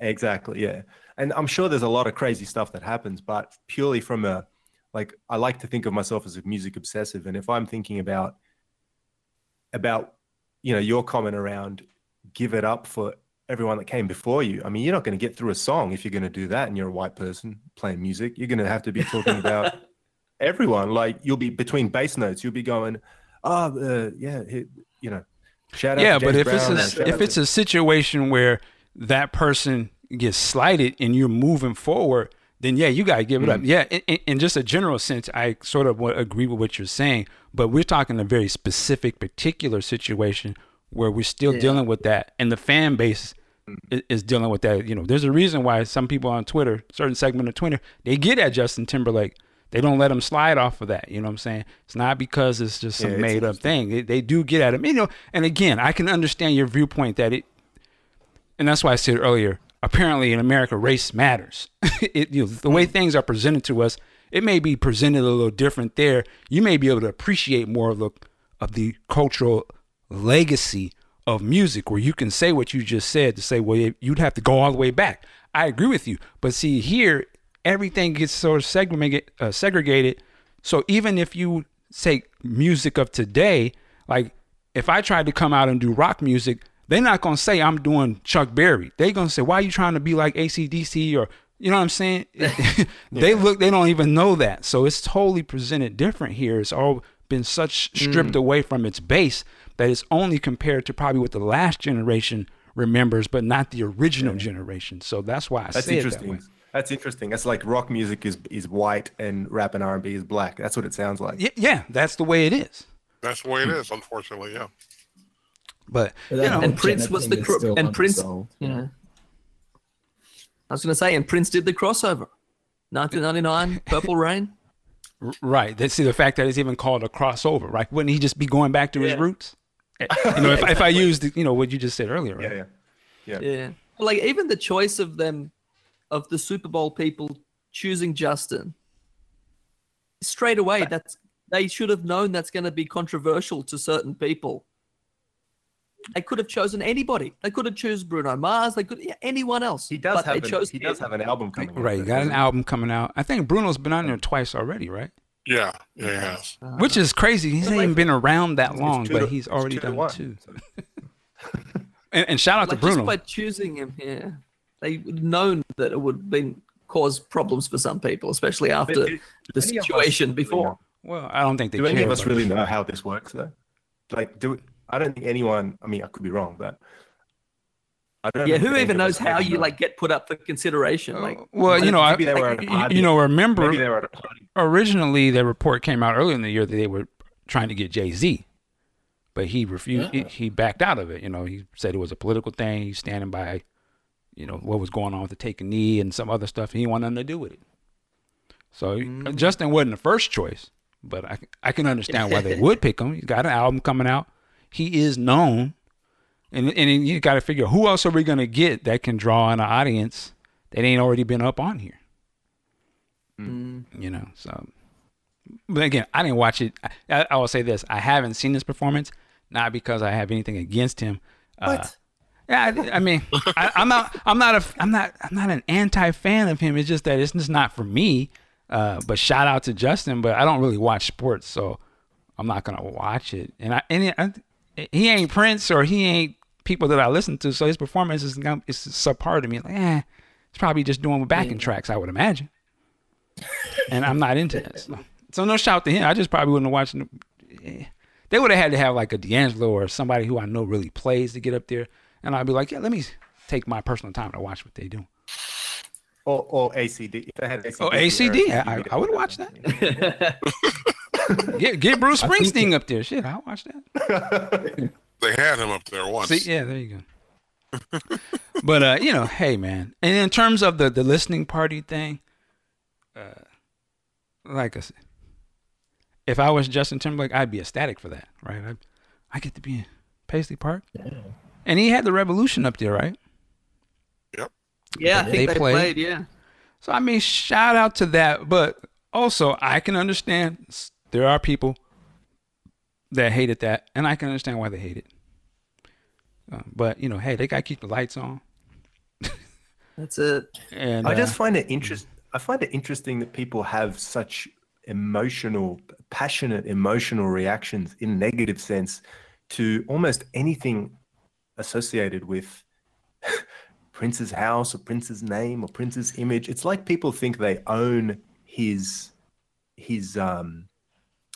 exactly, yeah. And I'm sure there's a lot of crazy stuff that happens, but purely from a like I like to think of myself as a music obsessive. And if I'm thinking about about you know your comment around give it up for everyone that came before you. I mean, you're not going to get through a song if you're going to do that and you're a white person playing music. You're going to have to be talking about everyone. Like you'll be between bass notes, you'll be going, oh, uh, yeah, you know, shout out yeah, to but if it's a, if it's to- a situation where that person gets slighted and you're moving forward, then yeah, you gotta give it up. Mm. Yeah, in, in, in just a general sense, I sort of agree with what you're saying, but we're talking a very specific, particular situation where we're still Yeah. dealing with that, and the fan base Mm. is dealing with that. You know, there's a reason why some people on Twitter, certain segment of Twitter, they get at Justin Timberlake. They don't let him slide off of that. You know what I'm saying? It's not because it's just some Yeah, it's made up thing. They, they do get at him. You know, and again, I can understand your viewpoint that it, and that's why I said earlier. Apparently, in America, race matters. it, you know, the way things are presented to us, it may be presented a little different there. You may be able to appreciate more of the of the cultural legacy of music, where you can say what you just said to say, well, you'd have to go all the way back. I agree with you, but see here, everything gets sort of segregated. Uh, segregated. So even if you say music of today, like if I tried to come out and do rock music, they're not gonna say I'm doing Chuck Berry. They're gonna say, why are you trying to be like ACDC or you know what I'm saying? they look, they don't even know that. So it's totally presented different here. It's all been such stripped mm. away from its base that it's only compared to probably what the last generation remembers, but not the original generation. So that's why I That's say it that way. interesting. That's interesting. That's like rock music is is white and rap and R and B is black. That's what it sounds like. Yeah, yeah, that's the way it is. That's the way it hmm. is, unfortunately. Yeah. But But you know, And Prince was the is cro- and Prince- unresolved. Yeah. I was going to say, and Prince did the crossover. 1999, Purple Rain. Right. They see the fact that it's even called a crossover, right? Wouldn't he just be going back to his roots? You know, if, if I used, you know, what you just said earlier, right? Yeah, yeah. Yeah. Like even the choice of them, of the Super Bowl people choosing Justin. Straight away, that's they should have known that's going to be controversial to certain people. They could have chosen anybody. They could have chosen Bruno Mars. They could yeah, anyone else. He does but have an, chose he does have an album coming. out, Right. You got an album coming out. I think Bruno's been on there twice already, right? Yeah. Yeah, he has. Uh-huh. Which is crazy. He's not even been around that long, but to- he's already two done one. two. And, and shout out like to Bruno. just by choosing him here, they would have known that it would have been cause problems for some people, especially after do- the any of us situation before. know? well, I don't think they Do any of us really know how this works though? Like, do I don't think anyone. I mean, I could be wrong, but I don't. Yeah, think who even knows how you like get put up for consideration? Like, Well, you know, I, Maybe they were at a you- party. you know, remember Maybe they were at a party. originally the report came out earlier in the year that they were trying to get Jay Z, but he refused. Yeah. He, he backed out of it. You know, he said it was a political thing. He's standing by, you know, what was going on with the take a knee and some other stuff. He didn't nothing to do with it. So Mm. Justin wasn't the first choice, but I I can understand why they would pick him. He's got an album coming out. He is known, and and then you got to figure who else are we gonna get that can draw in an audience that ain't already been up on here mm, you know so but again, I didn't watch it. I, I will say this: I haven't seen this performance, not because I have anything against him. Uh, yeah, I, I mean, I, I'm not, I'm not a, I'm not, I'm not an anti-fan of him. It's just that it's just not for me. Uh, but shout out to Justin. But I don't really watch sports, so I'm not gonna watch it. And I, and I, he ain't Prince or he ain't people that I listen to. So his performance is, is subpar to me. Like, eh, it's probably just doing the backing tracks, I would imagine. and I'm not into that. So, so no shout to him. I just probably wouldn't have watched. him. Eh. They would have had to have like a D'Angelo or somebody who I know really plays to get up there, and I'd be like, yeah, let me take my personal time to watch what they do. Or, or ACD. If they had ACD, Oh, ACD, I, I would watch that. get get Bruce Springsteen up there. Shit, I'll watch that. They had him up there once. See, yeah, there you go. but uh, you know, hey man, and in terms of the the listening party thing, uh, like I said, if I was Justin Timberlake, I'd be ecstatic for that, right? I, I get to be in Paisley Park, and he had the Revolution up there, right? Yeah, I They think they, played. played. Yeah. So I mean, shout out to that. But also, I can understand there are people that hated that, and I can understand why they hate it. Uh, but you know, hey, they gotta keep the lights on. That's it. And I uh, just find it interest. I find it interesting that people have such emotional, passionate, emotional reactions in negative sense to almost anything associated with Prince's house or Prince's name or Prince's image. It's like people think they own his his um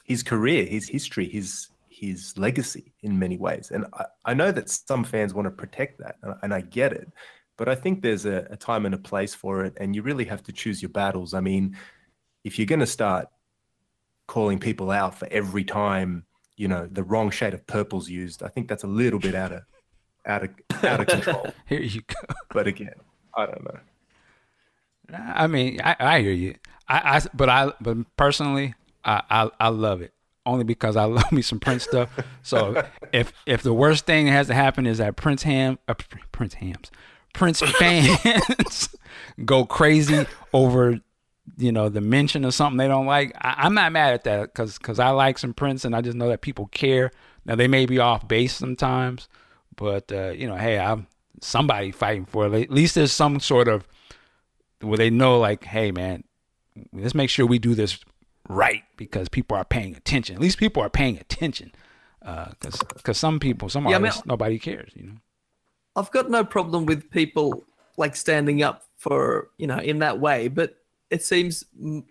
his career, his history, his his legacy in many ways. And I, I know that some fans want to protect that, and, and I get it. But I think there's a, a time and a place for it, and you really have to choose your battles. I mean, if you're going to start calling people out for every time, you know, the wrong shade of purple's used, I think that's a little bit out of out of out of control. here you go. But again, I don't know. I mean, I, I hear you. I, I but I but personally, I, I I love it only because I love me some Prince stuff. So if if the worst thing that has to happen is that Prince Ham uh, Prince Hams Prince fans go crazy over you know the mention of something they don't like, I, I'm not mad at that because because I like some Prince and I just know that people care. Now they may be off base sometimes, but uh, you know, hey, I'm somebody fighting for it. At least there's some sort of where they know like hey man let's make sure we do this right because people are paying attention at least people are paying attention because because some people some Yeah, I mean- nobody cares you know I've got no problem with people like standing up for you know in that way, but it seems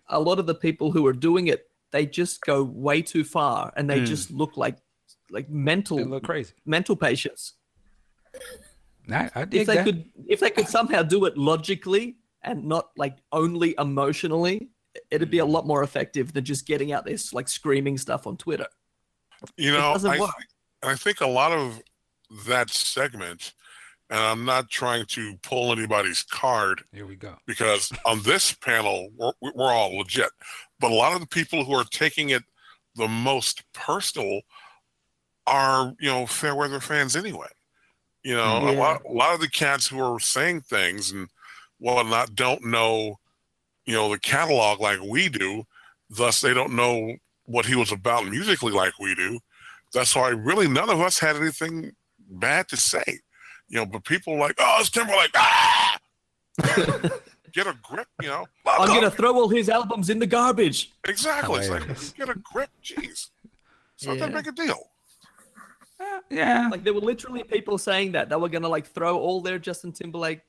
a lot of the people who are doing it they just go way too far and they Mm. just look like like mental they look crazy mental patients. I, I dig If they that. could if they could somehow do it logically and not like only emotionally, it'd be a lot more effective than just getting out this like screaming stuff on Twitter. You know, doesn't I, work. I think a lot of that segment, and I'm not trying to pull anybody's card here we go because on this panel we're, we're all legit, but a lot of the people who are taking it the most personal are you know fair weather fans anyway. You know, a lot a lot of the cats who are saying things and whatnot don't know, you know, the catalog like we do. Thus, they don't know what he was about musically like we do. That's why really none of us had anything bad to say. You know, but people like, oh, it's Timberlake. Ah! Get a grip, you know. I'm gonna throw all his albums in the garbage. Exactly. It's like, Hilarious. get a grip. Jeez. It's not that Yeah. big a deal. Uh, yeah Like there were literally people saying that they were gonna like throw all their Justin Timberlake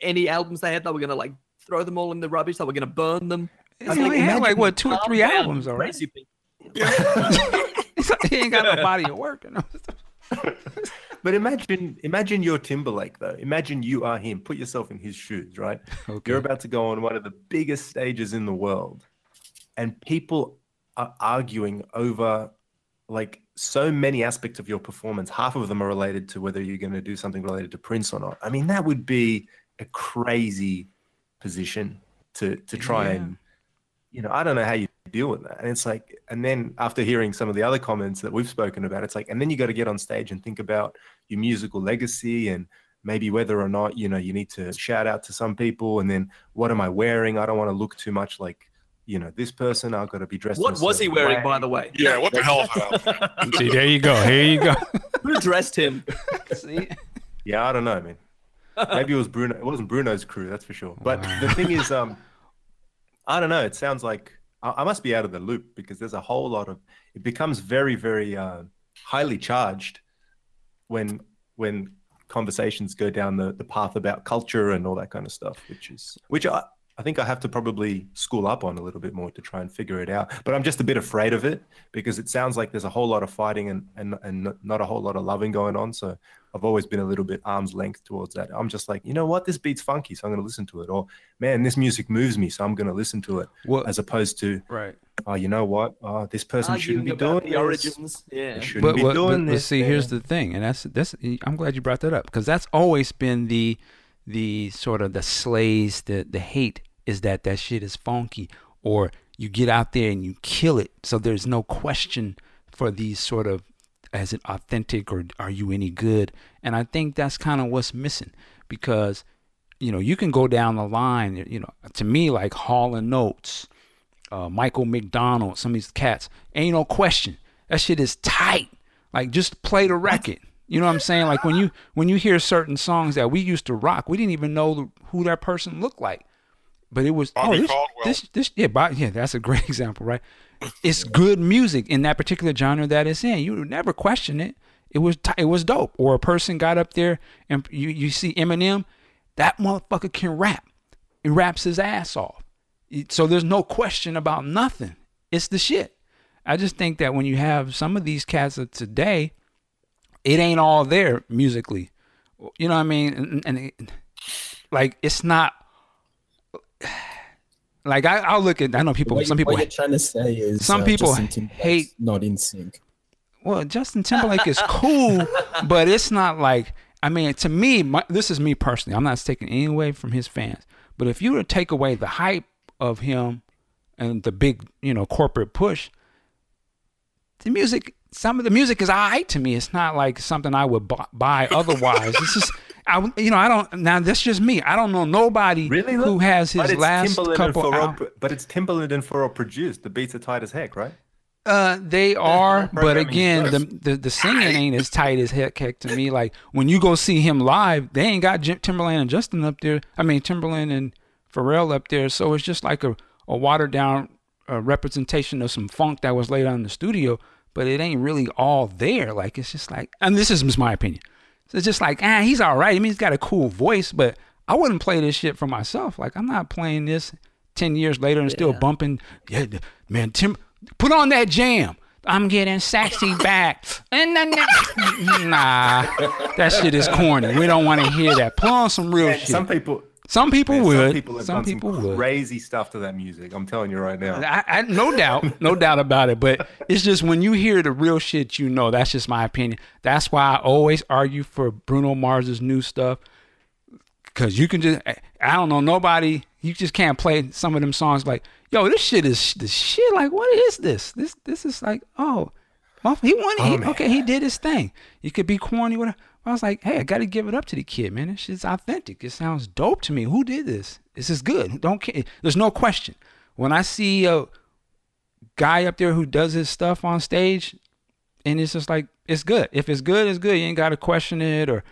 any albums they had, they were gonna like throw them all in the rubbish, they were gonna burn them. he I mean, only had like what two or three down, albums you already crazy people. he ain't got no body of work you know? But imagine, imagine you're Timberlake though. Imagine you are him. Put yourself in his shoes, right? okay You're about to go on one of the biggest stages in the world, and people are arguing over like so many aspects of your performance. Half of them are related to whether you're going to do something related to Prince or not. I mean, that would be a crazy position to to try Yeah. and you know, I don't know how you deal with that. And it's like, and then after hearing some of the other comments that we've spoken about, it's like, and then you got to get on stage and think about your musical legacy and maybe whether or not, you know, you need to shout out to some people. And then what am I wearing? I don't want to look too much like you know, this person, I've got to be dressed. What was he wearing, way. by the way? Yeah, what the hell? See, there you go. Here you go. Who dressed him? See? Yeah, I don't know, man. Maybe it was Bruno. It wasn't Bruno's crew, that's for sure. But the thing is, um, I don't know. It sounds like I, I must be out of the loop because there's a whole lot of. It becomes very, very uh, highly charged when when conversations go down the, the path about culture and all that kind of stuff, which is which I, I think I have to probably school up on a little bit more to try and figure it out. But I'm just a bit afraid of it because it sounds like there's a whole lot of fighting and and, and not a whole lot of loving going on. So I've always been a little bit arm's length towards that. I'm just like, you know what, this beat's funky, so I'm going to listen to it. Or man, this music moves me, so I'm going to listen to it. Well, As opposed to, right. oh, you know what, oh, this person shouldn't be doing the origins. Yeah. They shouldn't But, be but, doing but, but this. see, here's the thing, and that's that's. I'm glad you brought that up because that's always been the the sort of the slays, the the hate is that that shit is funky, or you get out there and you kill it, so there's no question for these sort of as it authentic or are you any good? And I think that's kind of what's missing because you know you can go down the line. You know, to me like Hall and Oates, uh, Michael McDonald, some of these cats, ain't no question. That shit is tight. Like just play the record. You know what I'm saying? Like when you when you hear certain songs that we used to rock, we didn't even know who that person looked like. But it was Bobby oh this, Caldwell. this this yeah Bob, yeah that's a great example right. It's good music in that particular genre that it's in. You would never question it. It was it was dope. Or a person got up there and you you see Eminem, that motherfucker can rap. He raps his ass off. So there's no question about nothing. It's the shit. I just think that when you have some of these cats of today, it ain't all there musically. You know what I mean? And, and it, like it's not like I, I'll look at. I know people. Some people. what you're trying to say is some uh, people hate- not in sync. Well, Justin Timberlake is cool, but it's not like. I mean, to me, my, this is me personally. I'm not taking any away from his fans, but if you were to take away the hype of him and the big, you know, corporate push, the music, some of the music is alright to me. It's not like something I would buy otherwise. it's just, I, you know, I don't. Now that's just me. I don't know nobody Really? who has his last Timbaland couple. Pharrell but it's Timbaland and Pharrell produced. The beats are tight as heck, right? Uh, they are, but again, the, the the singing ain't as tight as heck, heck to me. Like when you go see him live, they ain't got Jim, Timbaland and Justin up there. I mean Timbaland and Pharrell up there, so it's just like a a watered down uh, representation of some funk that was laid on in the studio, but it ain't really all there. Like it's just like, and this is just my opinion. So it's just like, ah, he's all right. I mean, he's got a cool voice, but I wouldn't play this shit for myself. Like I'm not playing this ten years later and still bumping. Yeah, man, Tim, put on that jam. I'm getting sexy back. And then, nah, that shit is corny. We don't want to hear that. Put on some real And shit. some people, some people man, would. some people have some done people some would. crazy stuff to that music. I'm telling you right now. I, I, no doubt, no doubt about it. But it's just when you hear the real shit, you know. That's just my opinion. That's why I always argue for Bruno Mars's new stuff. Cause you can just, I don't know, nobody, you just can't play some of them songs like, yo, this shit is the shit. Like, what is this? This, this is like, oh, he won. Oh, he, okay, he did his thing. You could be corny, whatever. I was like, hey, I got to give it up to the kid, man. This shit's authentic. It sounds dope to me. Who did this? This is good. Don't care. There's no question. When I see a guy up there who does his stuff on stage, and it's just like it's good. If it's good, it's good. You ain't got to question it. Or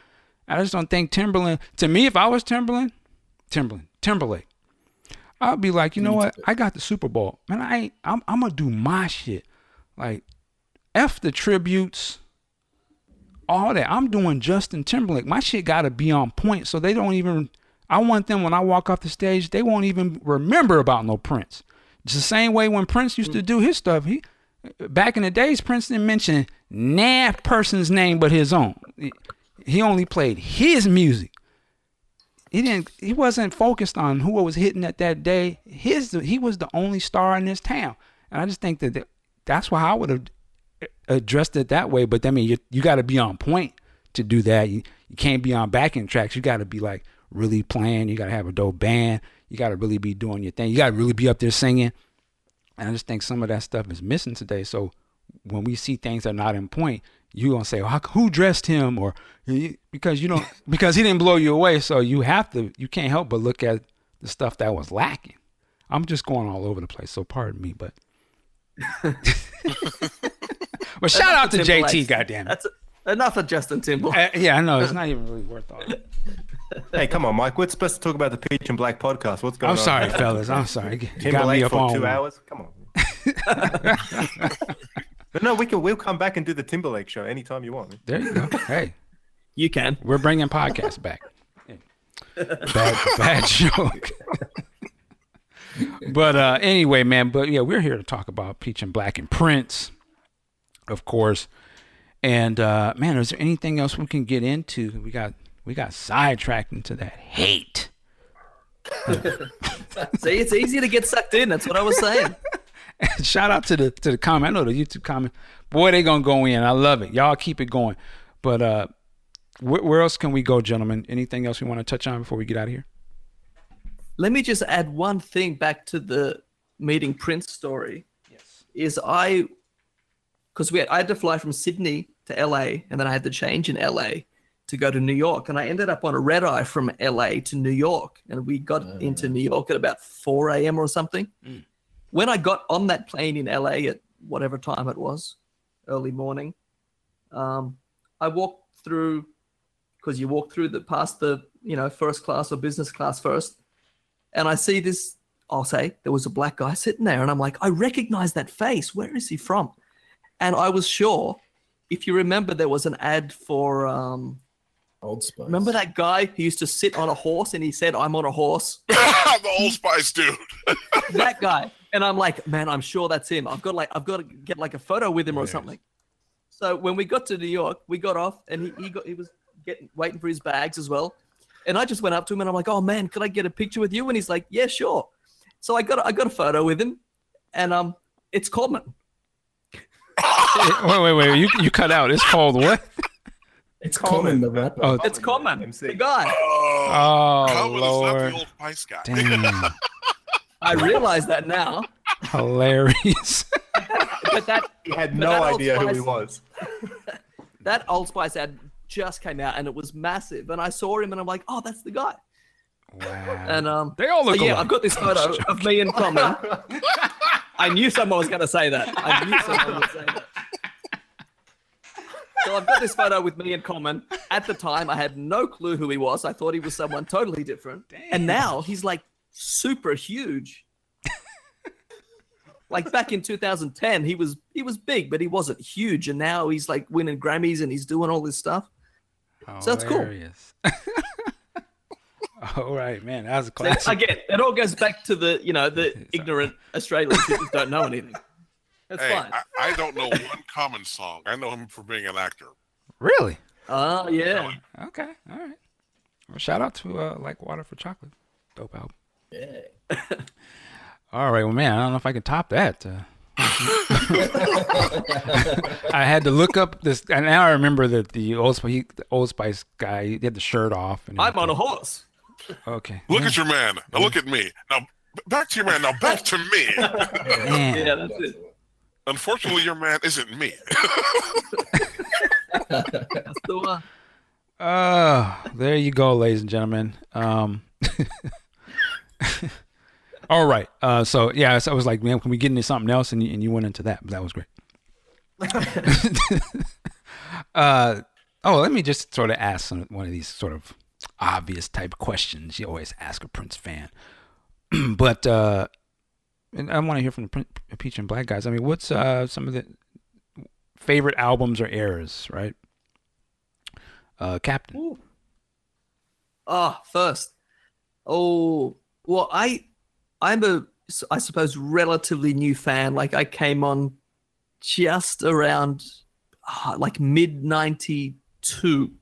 I just don't think Timberland. To me, if I was Timberland, Timberland, Timberlake, I'd be like, you know what? I got the Super Bowl, man. I ain't. I'm, I'm gonna do my shit. Like, f the tributes, all that. I'm doing Justin Timberlake. My shit got to be on point, so they don't even. I want them when I walk off the stage, they won't even remember about no Prince. It's the same way when Prince used to do his stuff. He back in the days, Prince didn't mention nah person's name but his own. He- only played his music. He didn't. He wasn't focused on who was hitting at that day. His he was the only star in this town, and I just think that- that's why I would have addressed it that way. But I mean, you you got to be on point to do that. You you can't be on backing tracks. You got to be like really playing. You got to have a dope band. You got to really be doing your thing. You got to really be up there singing. And I just think some of that stuff is missing today. So when we see things that are not in point, you gonna say, well, "Who dressed him?" or because you don't because he didn't blow you away. So you have to you can't help but look at the stuff that was lacking. I'm just going all over the place, so pardon me, but. but shout out to JT, Timberlake's- goddamn. it. That's enough of Justin Timberlake. Uh, yeah, I know it's not even really worth all. that. Hey, come on, Mike. We're supposed to talk about the Peach and Black podcast. What's going on? I'm on? sorry, fellas. I'm sorry. You got me Timberlake up for on two one. hours. Come on. but no, we can. We'll come back and do the Timberlake show anytime you want. There you go. Hey, You can. we're bringing podcasts back. Bad, bad joke. But uh, anyway, man. But yeah, we're here to talk about Peach and Black and Prince, of course. And uh, man, is there anything else we can get into? We got we got sidetracked into that hate. See, it's easy to get sucked in. That's what I was saying. Shout out to the to the comment. I know the YouTube comment. Boy, they gonna go in. I love it. Y'all keep it going. But uh, wh- where else can we go, gentlemen? Anything else we want to touch on before we get out of here? Let me just add one thing back to the meeting Prince story. Yes. Is I, because we had, I had to fly from Sydney to LA, and then I had to change in LA to go to New York, and I ended up on a red eye from LA to New York, and we got into New York at about 4 a.m. or something. When I got on that plane in LA at whatever time it was, early morning, um, I walked through because you walk through the past the you know first class or business class first and I see this. I'll say there was a black guy sitting there, and I'm like, I recognize that face. Where is he from? And I was sure, if you remember, there was an ad for. Um, Old Spice. remember that guy who used to sit on a horse, and he said, "I'm on a horse." the Old Spice dude. that guy. And I'm like, man, I'm sure that's him. I've got like, I've got to get like a photo with him or Yes. something. So when we got to New York, we got off, and he, he got he was getting waiting for his bags as well. And I just went up to him and I'm like, oh man, could I get a picture with you? And he's like, yeah, sure. So I got I got a photo with him, and um, it's common. wait, wait, wait. You you cut out. It's called what? It's Common, the rapper. Oh, It's Common. MC. The guy. Oh, oh Common is not Lord. the Old Spice guy. Damn. I realize that now. Hilarious. But that He had no that Old idea who he was. that Old Spice ad just came out, and it was massive. And I saw him, and I'm like, oh, that's the guy. Wow. And um, They all so look yeah, alike. I've got this photo of me in Common. I knew someone was going to say that. I knew someone would say that. So I've got this photo with me in Common. At the time, I had no clue who he was. I thought he was someone totally different. Damn. And now he's like super huge. like back in 2010, he was he was big, but he wasn't huge. And now he's like winning Grammys and he's doing all this stuff. So that's cool. Hilarious. all right, man. That was a So classic. again, it all goes back to the you know the ignorant Australians who just don't know anything. That's Hey, fine. I, I don't know one Common song. I know him for being an actor. Really? Oh yeah. Okay. All right. Well, shout out to uh, Like Water for Chocolate. Dope album. Yeah. All right. Well, man, I don't know if I can top that. Uh, I had to look up this, and now I remember that the Old Spice, he, the Old Spice guy, he had the shirt off. And I'm on a horse. Okay. Look at your man. Now look at me. Now back to your man. Now back to me. Yeah, that's it. Unfortunately, your man isn't me. That's the one. Uh, there you go, ladies and gentlemen. Um, all right. Uh, so yeah, so I was like, man, can we get into something else? And you, and you went into that. That was great. uh, oh, let me just sort of ask some, one of these sort of obvious type questions you always ask a Prince fan. but uh, and I want to hear from the Prin- Peach and Black guys. I mean, what's uh, some of the favorite albums or eras, right? Uh, Captain. Ooh. Oh, first. Oh, well, I, I'm a, I suppose, relatively new fan. Like I came on just around, ah, like mid '92.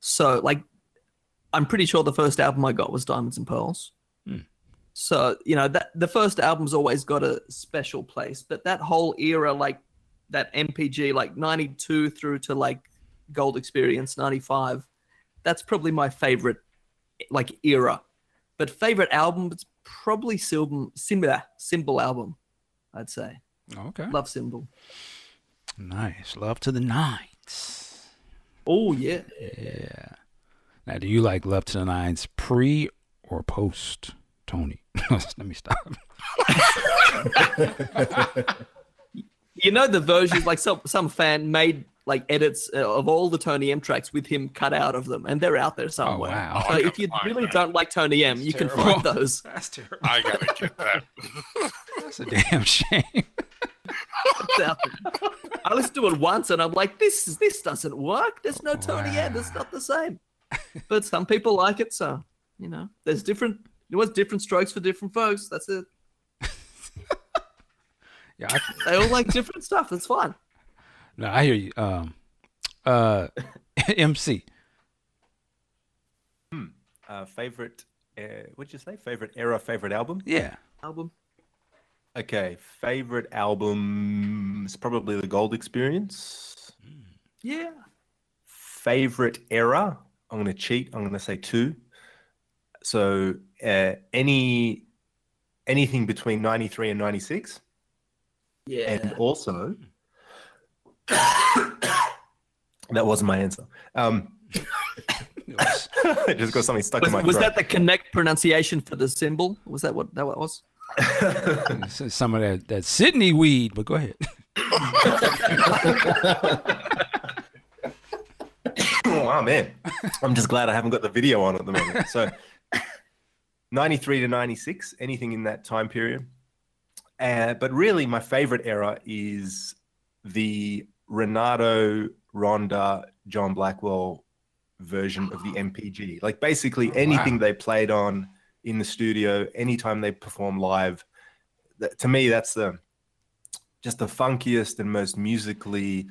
So, like, I'm pretty sure the first album I got was Diamonds and Pearls. Hmm. So, you know that the first album's always got a special place, but that whole era, like that MPG, like '92 through to like Gold Experience '95 that's probably my favorite like era. But favorite album, it's probably Symbol Symbol, Symbol album, I'd say. Okay. Love Symbol. Nice. Love to the Nines. Oh yeah. Yeah. Now, do you like Love to the Nines pre or post Tony. Let me stop. You know the versions like some some fan made like edits uh, of all the Tony M tracks with him cut out of them, and they're out there somewhere. wow. So if you really that. don't like Tony M, you can find those. That's terrible. I gotta get that. That's a damn shame. It's out there. I listened to it once, and I'm like, this is this doesn't work. There's no Tony M. It's not the same. But some people like it, so you know, there's different. You know, what's different strokes for different folks. That's it. Yeah, I, They all like different stuff. That's fine. No, I hear you. Um, uh, MC. Uh, favorite, uh, what'd you say? Favorite era, favorite album? Yeah. Album. Okay, favorite album is probably The Gold Experience. Yeah. Favorite era, I'm going to cheat. I'm going to say two. So uh, any anything between 93 and 96. Yeah. And also, that wasn't my answer. Um, was- I just got something stuck Was, in my was throat. that the connect pronunciation for the symbol? Was that what that what was? this some of that, that Sydney weed, but go ahead. oh man, I'm just glad I haven't got the video on at the moment. So, 93 to 96, anything in that time period. Uh, but really, my favorite era is the Renato, Rhonda, John Blackwell version of the MPG. Like basically anything they played on in the studio, anytime they perform live. That, to me, that's the just the funkiest and most musically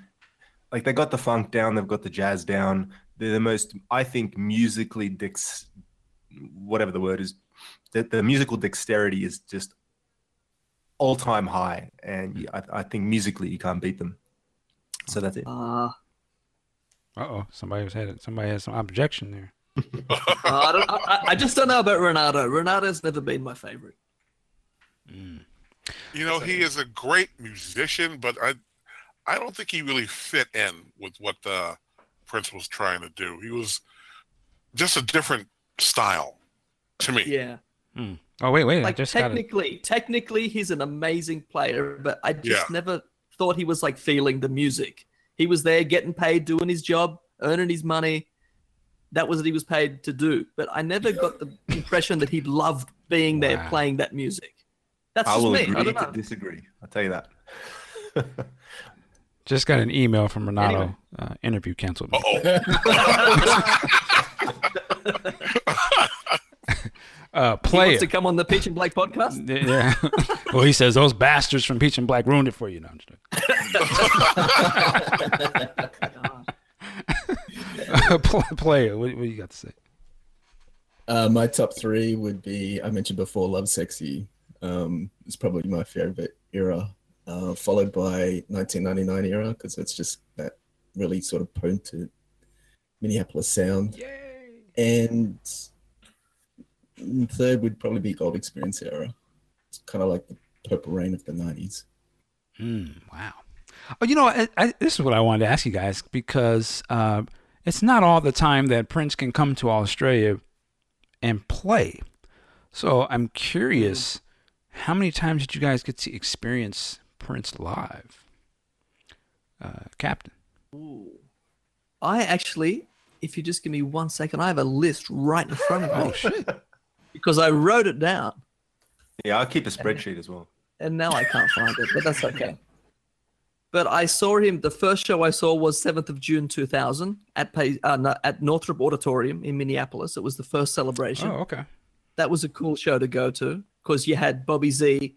like they got the funk down, they've got the jazz down. They're the most, I think, musically dex, whatever the word is, the, the musical dexterity is just all time high, and hmm. I, I think musically you can't beat them. So that's it. Uh, Uh oh, somebody was had it. somebody had some objection there. I, don't, I, I just don't know about Renato. Renato's never been my favorite. You know, he is a great musician, but I, I don't think he really fit in with what the Prince was trying to do. He was just a different style to me. Yeah. Oh wait, wait, I Like just got it. technically, technically, he's an amazing player, but I just Yeah. never thought he was like feeling the music. He was there getting paid, doing his job, earning his money. That was what he was paid to do. But I never got the impression that he loved being there Wow. playing that music. That's I just will me. I agree don't to know. disagree. I'll tell you that. Just got an email from Renato. Anyway. Uh, interview canceled. Uh. Uh, He player. wants to come on the Peach and Black podcast. Yeah. well, he says those bastards from Peach and Black ruined it for you. No, I'm just joking. Player. What, what you got to say? Uh, my top three would be I mentioned before, Lovesexy. Um, it's probably my favorite era, uh, followed by 1999 era because it's just that really sort of potent Minneapolis sound. And third would probably be Gold Experience era. It's kind of like the Purple Rain of the 90s. Mm, wow. Oh, you know, I, I, this is what I wanted to ask you guys because uh, it's not all the time that Prince can come to Australia and play. So I'm curious, how many times did you guys get to experience Prince live? Uh, Captain. I actually, if you just give me one second, I have a list right in front of me Oh, shit. Because I wrote it down Yeah, I'll keep a spreadsheet as well. and now I can't find it, but that's okay. But I saw him. The first show I saw was seventh of June two thousand at Pay, uh, no, at Northrop Auditorium in Minneapolis. It was the first celebration. Oh, okay. That was a cool show to go to because you had Bobby Z,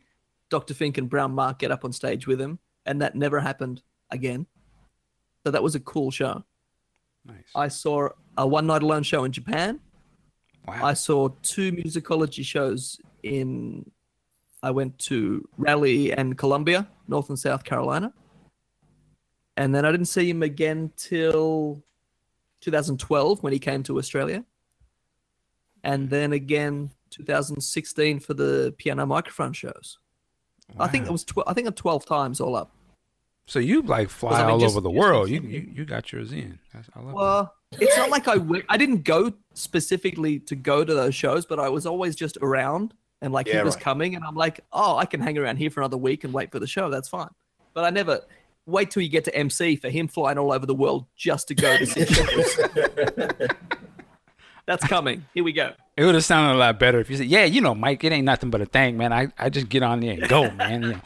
Dr. Fink, and Brown Mark get up on stage with him, and that never happened again. So that was a cool show. Nice. I saw a One Night Alone show in Japan. Wow. I saw two musicology shows in. I went to Raleigh and Columbia, North and South Carolina. And then I didn't see him again till 2012 when he came to Australia. And then again 2016 for the piano microphone shows. I think it was tw- I think it 12 times all up. So you like fly I mean, all just- over the world. You, you you got yours in. That's- I love that. Well, it's not like I went, I didn't go specifically to go to those shows, but I was always just around and like Yeah, he was right. coming, and I'm like, oh, I can hang around here for another week and wait for the show. That's fine. But I never wait till you get to MC for him flying all over the world just to go to Sydney. That's coming. Here we go. It would have sounded a lot better if you said, "Yeah, you know, Mike, it ain't nothing but a thing, man. I, I just get on there and go, man. You know.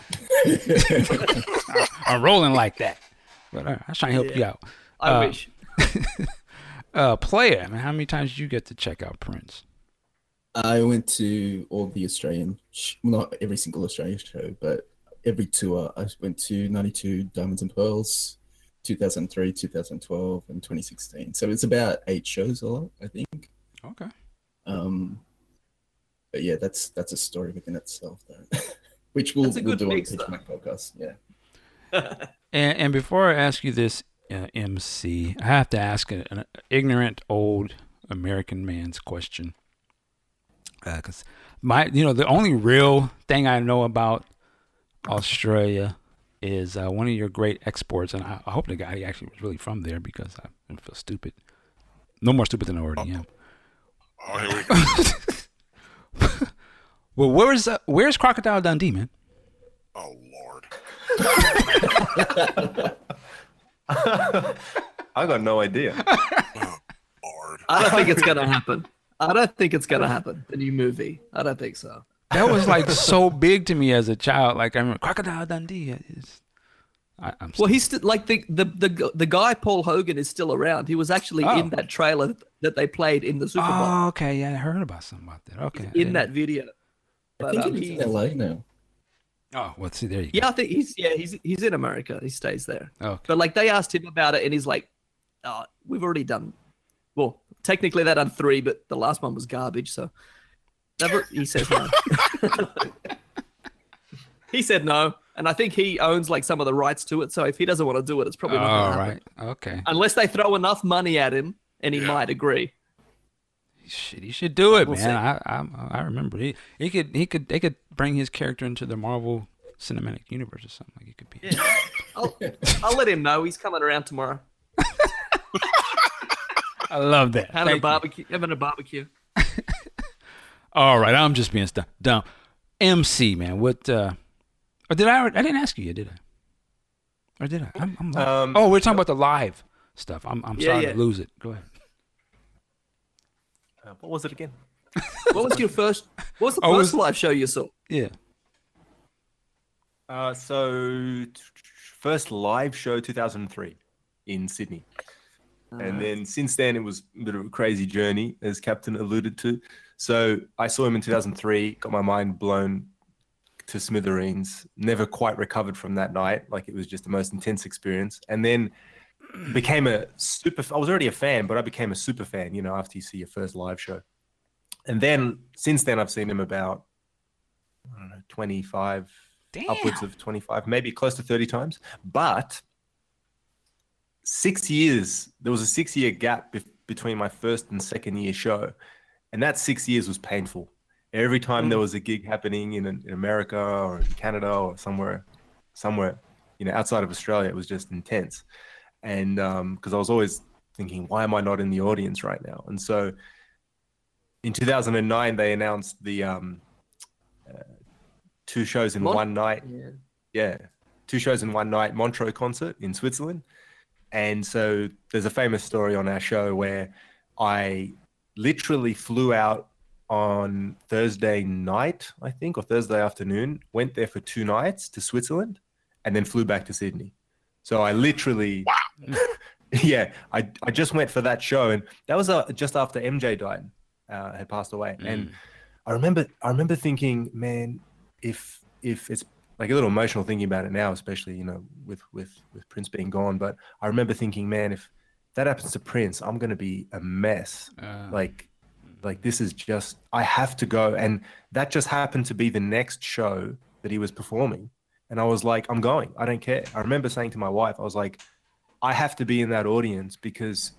I'm rolling like that." But uh, I was trying to help you out. I Uh, wish. Uh, player, man, how many times did you get to check out Prince? I went to all the Australian, well, not every single Australian show, but every tour. I went to 92 Diamonds and Pearls, 2003, 2012, and 2016. So it's about eight shows a lot, I think. Okay. Um, but yeah, that's that's a story within itself, though, which we'll, we'll do on the mix, Pitch though. Black podcast. Yeah. And, and before I ask you this, uh, MC, I have to ask an, an ignorant old American man's question. Because my, you know, the only real thing I know about Australia is uh, one of your great exports, and I, I hope the guy actually was really from there because I don't feel stupid. No more stupid than I already am. Oh, here we go. Well, where's uh, where's Crocodile Dundee, man? Oh Lord. I got no idea. Oh, Lord. I don't think it's gonna happen. I don't think it's gonna happen. The new movie. I don't think so. That was like so big to me as a child. Like I remember Crocodile Dundee. Is, I, I'm Well, he's still like the, the the the guy Paul Hogan is still around. He was actually Oh. in that trailer that they played in the Super Bowl. Oh, okay. Yeah, I heard about something about that. Okay. I in didn't- that video. I But think um, he's he- in LA now. Oh, well, see, there you go. yeah, I think he's yeah he's he's in America. He stays there. Okay. But like they asked him about it, and he's like, oh, "We've already done." Well, technically they done three, but the last one was garbage. So never. He says no. he said no, and I think he owns like some of the rights to it. So if he doesn't want to do it, it's probably not All going to right. happen. Okay. Unless they throw enough money at him, and he might agree. Shit, he should do it, We'll man. I, I I remember he he could he could they could bring his character into the Marvel Cinematic Universe or something. Like he could be. Yeah. I'll, I'll let him know. He's coming around tomorrow. I love that. Having Thank a you. barbecue. Having a barbecue. All right, I'm just being stu- dumb. MC, man, what? uh Or did I? I didn't ask you yet, did I? Or did I? I'm, I'm. Um, oh, we're talking about the live stuff. I'm I'm Yeah, sorry yeah. to lose it. Go ahead. Uh, what was it again? What was your first? What was the I first was- live show you saw? Yeah. Uh, so, t- first live show 2003 in Sydney. And then since then, it was a bit of a crazy journey, as Captain alluded to. So, I saw him in 2003, got my mind blown to smithereens, never quite recovered from that night. Like, it was just the most intense experience. And then became a super, I was already a fan, but I became a super fan, you know, after you see your first live show. And then since then, I've seen him about, I don't know, 25, upwards of 25, maybe close to 30 times. But six years, there was a six year gap bef- between my first and second year show. And that six years was painful. Every time there was a gig happening in, in America or in Canada or somewhere, somewhere, you know, outside of Australia, it was just intense. And because I was always thinking, why am I not in the audience right now? And so in 2009, they announced the um, uh, two shows in Mon- one night Yeah. yeah, two shows in one night Montreux concert in Switzerland. And so there's a famous story on our show where I literally flew out on Thursday night, I think, or Thursday afternoon, went there for two nights to Switzerland and then flew back to Sydney. So I literally, yeah, I, I just went for that show. And that was uh, just after MJ died, uh, had passed away. And I remember, I remember thinking, man, if, if it's like a little emotional thinking about it now, especially you know with with with Prince being gone. But I remember thinking, man, if that happens to Prince, I'm gonna be a mess. Uh, Like, like this is just I have to go, and that just happened to be the next show that he was performing, and I was like, I'm going. I don't care. I remember saying to my wife, I was like, I have to be in that audience because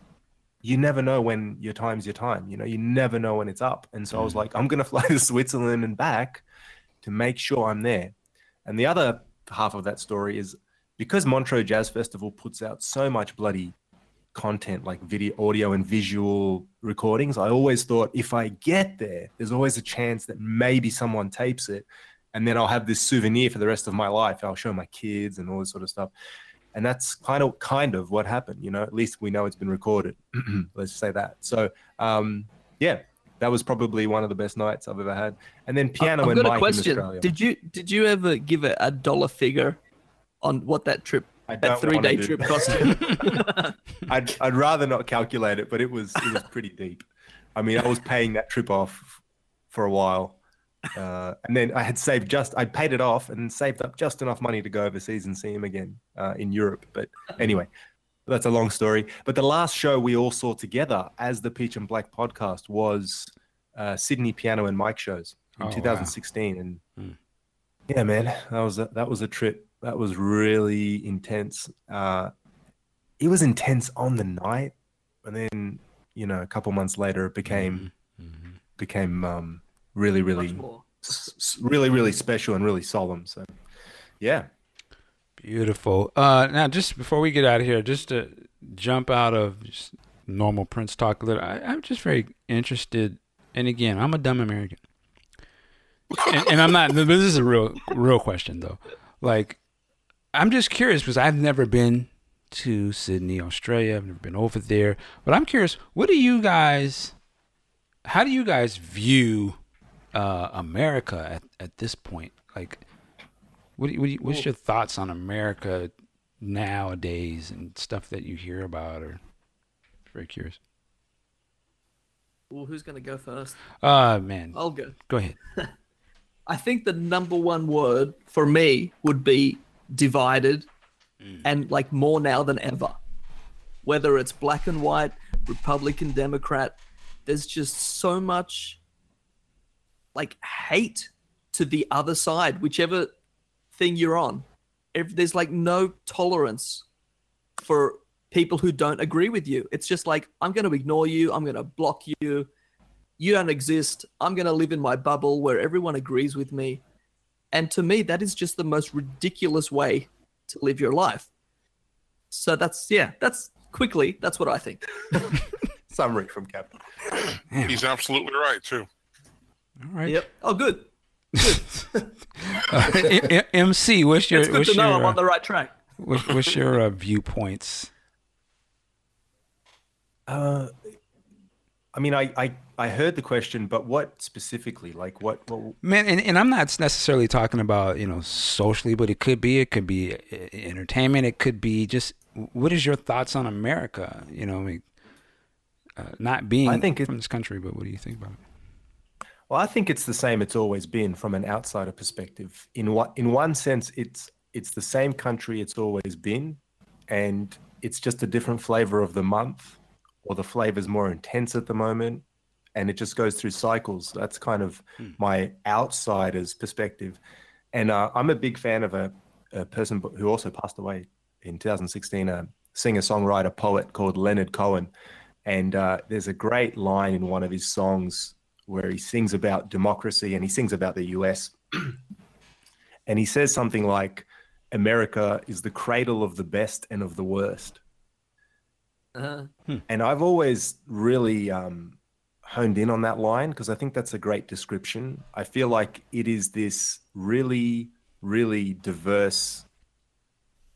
you never know when your time's your time. You know, you never know when it's up. And so I was like, I'm gonna fly to Switzerland and back to make sure I'm there. And the other half of that story is because Montreux Jazz Festival puts out so much bloody content like video, audio, and visual recordings. I always thought if I get there, there's always a chance that maybe someone tapes it, and then I'll have this souvenir for the rest of my life. I'll show my kids and all this sort of stuff. And that's kind of kind of what happened, you know. At least we know it's been recorded. Let's say that. So, um, yeah, that was probably one of the best nights I've ever had. And then piano I've and got a Mike in question. Australia. Did you did you ever give it a dollar figure on what that trip, that three day trip cost you? I'd, I'd rather not calculate it, but it was it was pretty deep. I mean, I was paying that trip off for a while, uh, and then I had saved just I paid it off and saved up just enough money to go overseas and see him again uh, in Europe. But anyway, that's a long story. But the last show we all saw together as the Peach and Black podcast was uh, Sydney Piano and Mike shows in Oh, wow. 2016, and Hmm. yeah, man, that was a, that was a trip. That was really intense. Uh, it was intense on the night, and then you know a couple months later it became Mhm. became um, really really Much more. s- s- really really special and really solemn. So yeah, Beautiful. Uh, now, just before we get out of here, just to jump out of just normal Prince talk a little, I, I'm just very interested. And again, I'm a dumb American, and, and I'm not. This is a real, real question though. Like, I'm just curious because I've never been to Sydney, Australia. I've never been over there, but I'm curious. What do you guys? How do you guys view uh, America at, at this point? Like, what, do you- what do you, what's your thoughts on America nowadays and stuff that you hear about? Or very curious. Well, who's gonna go first? Uh man, I'll go. go ahead. I think the number one word for me would be divided mm. and like more now than ever. Whether it's black and white, Republican, Democrat, there's just so much like hate to the other side, whichever thing you're on. If there's like no tolerance for people who don't agree with you. It's just like I'm going to ignore you, I'm going to block you. You don't exist. I'm going to live in my bubble where everyone agrees with me. And to me, that is just the most ridiculous way to live your life. So that's, yeah, that's quickly, that's what I think. summary from Captain. He's absolutely right too. All right. Yep. Oh, good. Uh, M- M- MC, what's your It's good what's to know your I'm on the right track. what, what's your uh, viewpoints? Uh, I mean, I, I I heard the question, but what specifically? Like what? what Man, and, and I'm not necessarily talking about you know socially, but it could be it could be uh, entertainment. It could be just what is your thoughts on America? You know, I mean, uh, not being I think it- from this country, but what do you think about it? Well, I think it's the same. It's always been from an outsider perspective. In what, in one sense, it's it's the same country it's always been, and it's just a different flavor of the month, or the flavor's more intense at the moment, and it just goes through cycles. That's kind of my outsider's perspective, and uh, I'm a big fan of a, a person who also passed away in 2016, a singer songwriter poet called Leonard Cohen, and uh, there's a great line in one of his songs where he sings about democracy and he sings about the US. and he says something like, America is the cradle of the best and of the worst. Uh, And I've always really um, honed in on that line because I think that's a great description. I feel like it is this really, really diverse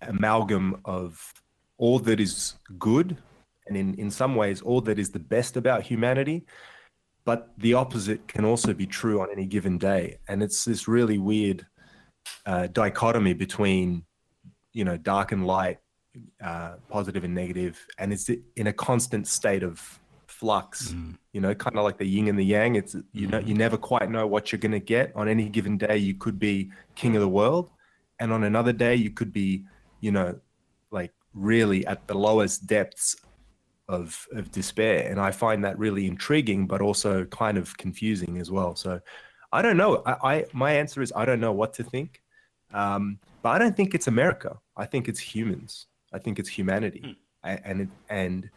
amalgam of all that is good and in, in some ways all that is the best about humanity but the opposite can also be true on any given day. And it's this really weird uh, dichotomy between you know dark and light uh, positive and negative and it's in a constant state of flux. You know kind of like the yin and the yang. It's you know you never quite know what you're going to get. On any given day you could be king of the world and on another day you could be you know like really at the lowest depths of of despair. And i find that really intriguing but also kind of confusing as well. So i don't know. I, I my answer is i don't know what to think. Um, but i don't think it's america. I think it's humans i think it's humanity A- and and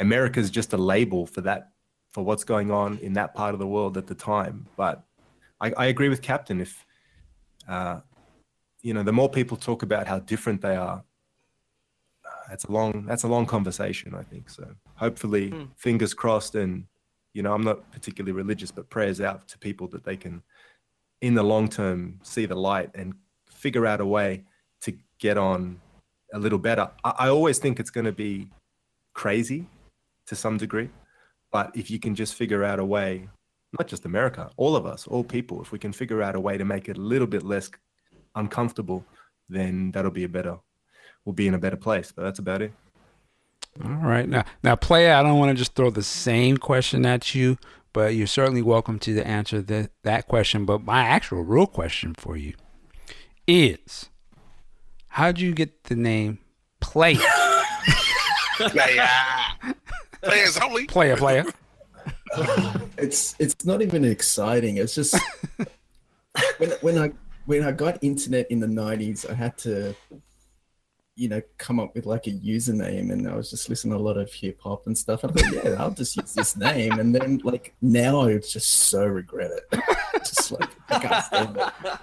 america is just a label for that for what's going on in that part of the world at the time but i, I agree with captain if uh, you know the more people talk about how different they are it's a long that's a long conversation. I think so. Hopefully, Hmm. fingers crossed, and you know, I'm not particularly religious, but prayers out to people that they can, in the long term, see the light and figure out a way to get on a little better. I, I always think it's going to be crazy to some degree, but if you can just figure out a way, not just America, all of us, all people, if we can figure out a way to make it a little bit less uncomfortable, then that'll be a better, we'll be in a better place. But that's about it. All right. Now, now, player, I don't want to just throw the same question at you, but you're certainly welcome to answer that that question. But my actual real question for you is, how'd you get the name player? Players only. player, player. it's it's not even exciting. It's just when when I when I got internet in the nineties, I had to, you know, come up with like a username, and I was just listening to a lot of hip hop and stuff. I thought, yeah, I'll just use this name, and then like now I just so regret it. just like I can't stand it.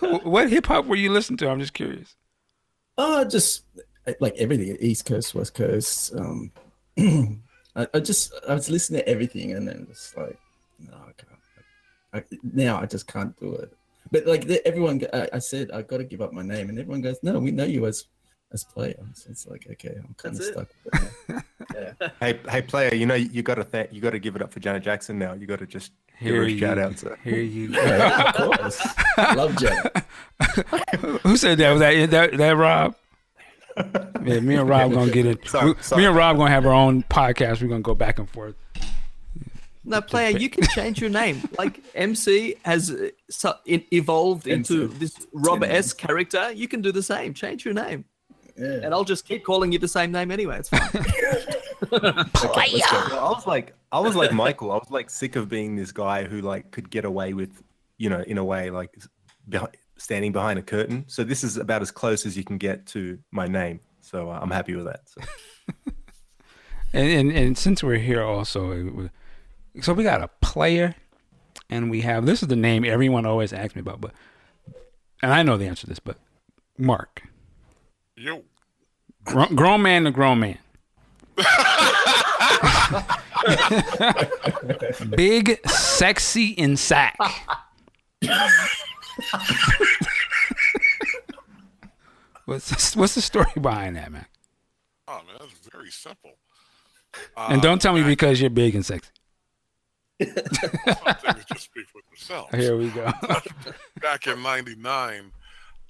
Wh- what hip hop were you listening to? I'm just curious. Oh, just like everything, East Coast, West Coast. Um, I, I just I was listening to everything, and then just like, no, I can't. I, now I just can't do it. But like the, everyone, I, I said I got to give up my name, and everyone goes, "No, we know you as as player." So it's like, okay, I'm kind of it. stuck. With it. now. Hey, hey, player, you know you got to th- you got to give it up for Janet Jackson now. You got to just give her Here a you, shout out. Here you go. Of course, love Janet. Who said that? Was that that, that Rob? Yeah, me and Rob gonna get it. Sorry, we- sorry. Me and Rob gonna have our own podcast. We're gonna go back and forth. No, player, you can change your name. Like MC has uh, so, evolved into MC. this Robert S character. You can do the same. Change your name, Yeah. and I'll just keep calling you the same name anyway. It's fine. Okay, let's go. Well, I was like, I was like Michael. I was like sick of being this guy who like could get away with, you know, in a way like behi- standing behind a curtain. So this is about as close as you can get to my name. So uh, I'm happy with that. So. And, and and since we're here also, so we got a player, and we have this is the name everyone always asks me about, but and I know the answer to this, but Mark, Yo. Grown, grown man to grown man, big, sexy in sack. what's the, what's the story behind that, man? Oh man, that's very simple. And don't tell me because you're big and sexy. Just speak for themselves. Here we go. back in '99,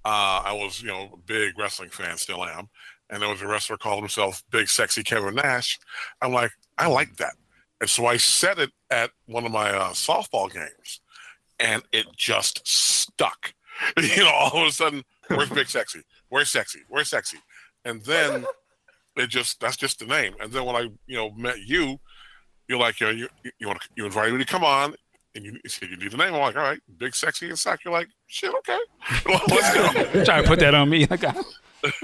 uh, I was, you know, a big wrestling fan, still am, and there was a wrestler called himself Big Sexy Kevin Nash. I'm like, I like that, and so I said it at one of my uh, softball games, and it just stuck. you know, all of a sudden, where's Big Sexy? Where's Sexy? Where's Sexy? And then it just that's just the name. And then when I, you know, met you, you're like, you know, you you want to, you invited me to come on, and you, you said you need the name. I'm like, all right, Big Sexy and Sack. You're like, shit, okay, let's go. Trying to put that on me. Like,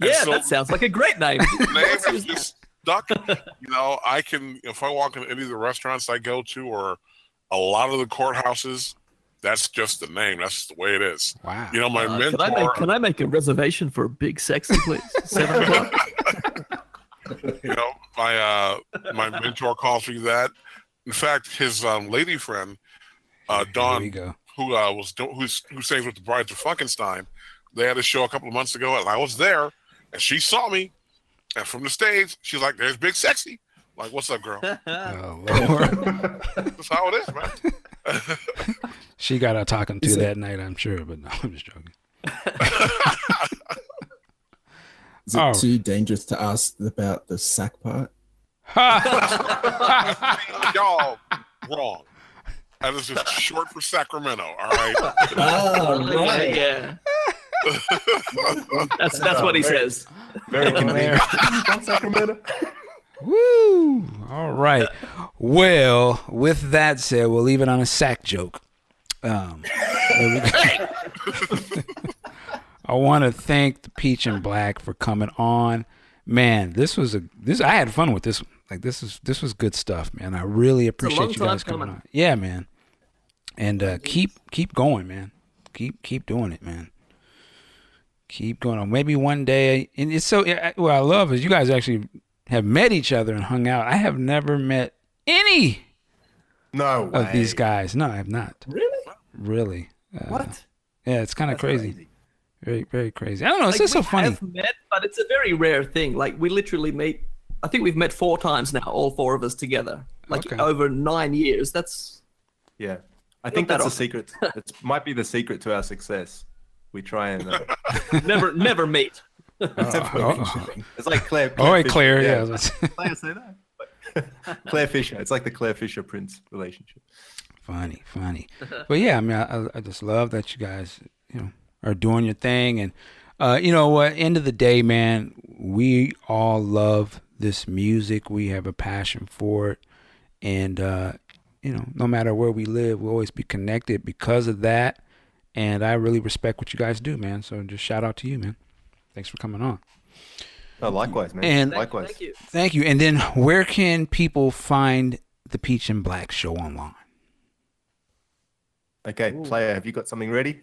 yeah, so- that sounds like a great name. name has just stuck. You know, I can if I walk in any of the restaurants I go to or a lot of the courthouses, that's just the name. That's the way it is. wow. You know, my Uh, mentor. can I make can I make a reservation for a big sexy, please? Seven o'clock. you know, my uh my mentor calls me that. In fact, his um, lady friend, uh, Here Dawn, who uh, was do- who's who sings with the Brides of Frankenstein, they had a show a couple of months ago, and I was there, and she saw me, and from the stage, she's like, "There's Big Sexy." Like, what's up, girl? Oh, Lord. That's how it is, man. She got her talking to that night, I'm sure, but no, I'm just joking. Is it Oh. too dangerous to ask about the sack part? Y'all wrong. That is just short for Sacramento. All right. Oh, right. yeah. That's that's what he says. Very convenient. From Sacramento. Woo! All right. Well, with that said, we'll leave it on a sack joke. Um, I want to thank the Peach and Black for coming on. Man, this was a this. I had fun with this. one. Like this is this was good stuff, man. I really appreciate you guys coming coming. on. Yeah, man. And uh, keep keep going, man. Keep keep doing it, man. Keep going on. Maybe one day, and it's so. What I love is you guys actually have met each other and hung out. I have never met any No way. of these guys. No, I have not. Really? Really. Uh, What? Yeah, it's kind of That's crazy. Very, very crazy. I don't know. It's Like, just so we funny. have met, but it's a very rare thing. Like we literally meet. I think we've met four times now, all four of us together. Like Okay. over nine years. That's Yeah. I think that's the often. secret. It might be the secret to our success. We try and. Uh, never, never meet. Oh, oh, it's like Clare. oh, wait, Fischer. Clare. Yeah. that's- Clare, say that. Clare Fischer. It's like the Clare Fischer Prince relationship. funny, funny. But yeah, I mean, I, I- I just love that you guys, you know, are doing your thing, and uh, you know what? End of the day, man, we all love this music. We have a passion for it, and uh, you know, no matter where we live, we'll always be connected because of that. And I really respect what you guys do, man. So just shout out to you, man. Thanks for coming on. Oh, likewise, man. And- Thank, likewise. thank you. Thank you. And then where can people find the Peach and Black show online? Okay, player, have you got something ready?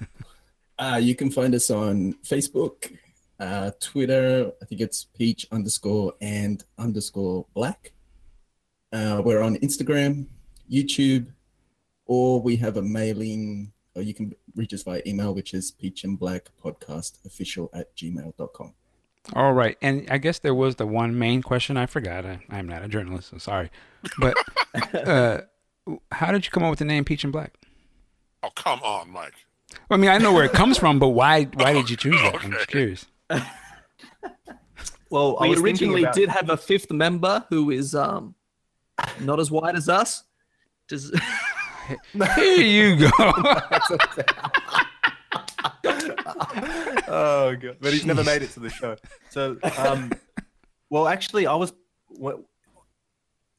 Uh, you can find us on Facebook, uh, Twitter. I think it's peach underscore and underscore black. Uh, we're on Instagram, YouTube, or we have a mailing, or you can reach us via email, which is peach and black podcast official at gmail.com. All right. And I guess there was the one main question I forgot. I, I'm not a journalist, so sorry. But uh, how did you come up with the name Peach and Black? Oh, come on, Mike. Well, I mean, I know where it comes from, but why why did you choose that? I'm just curious. Well, I We was originally about- did have a fifth member who is um not as white as us. Just, Here you go. oh god, but he's never made it to the show. So, um, well, actually, I was,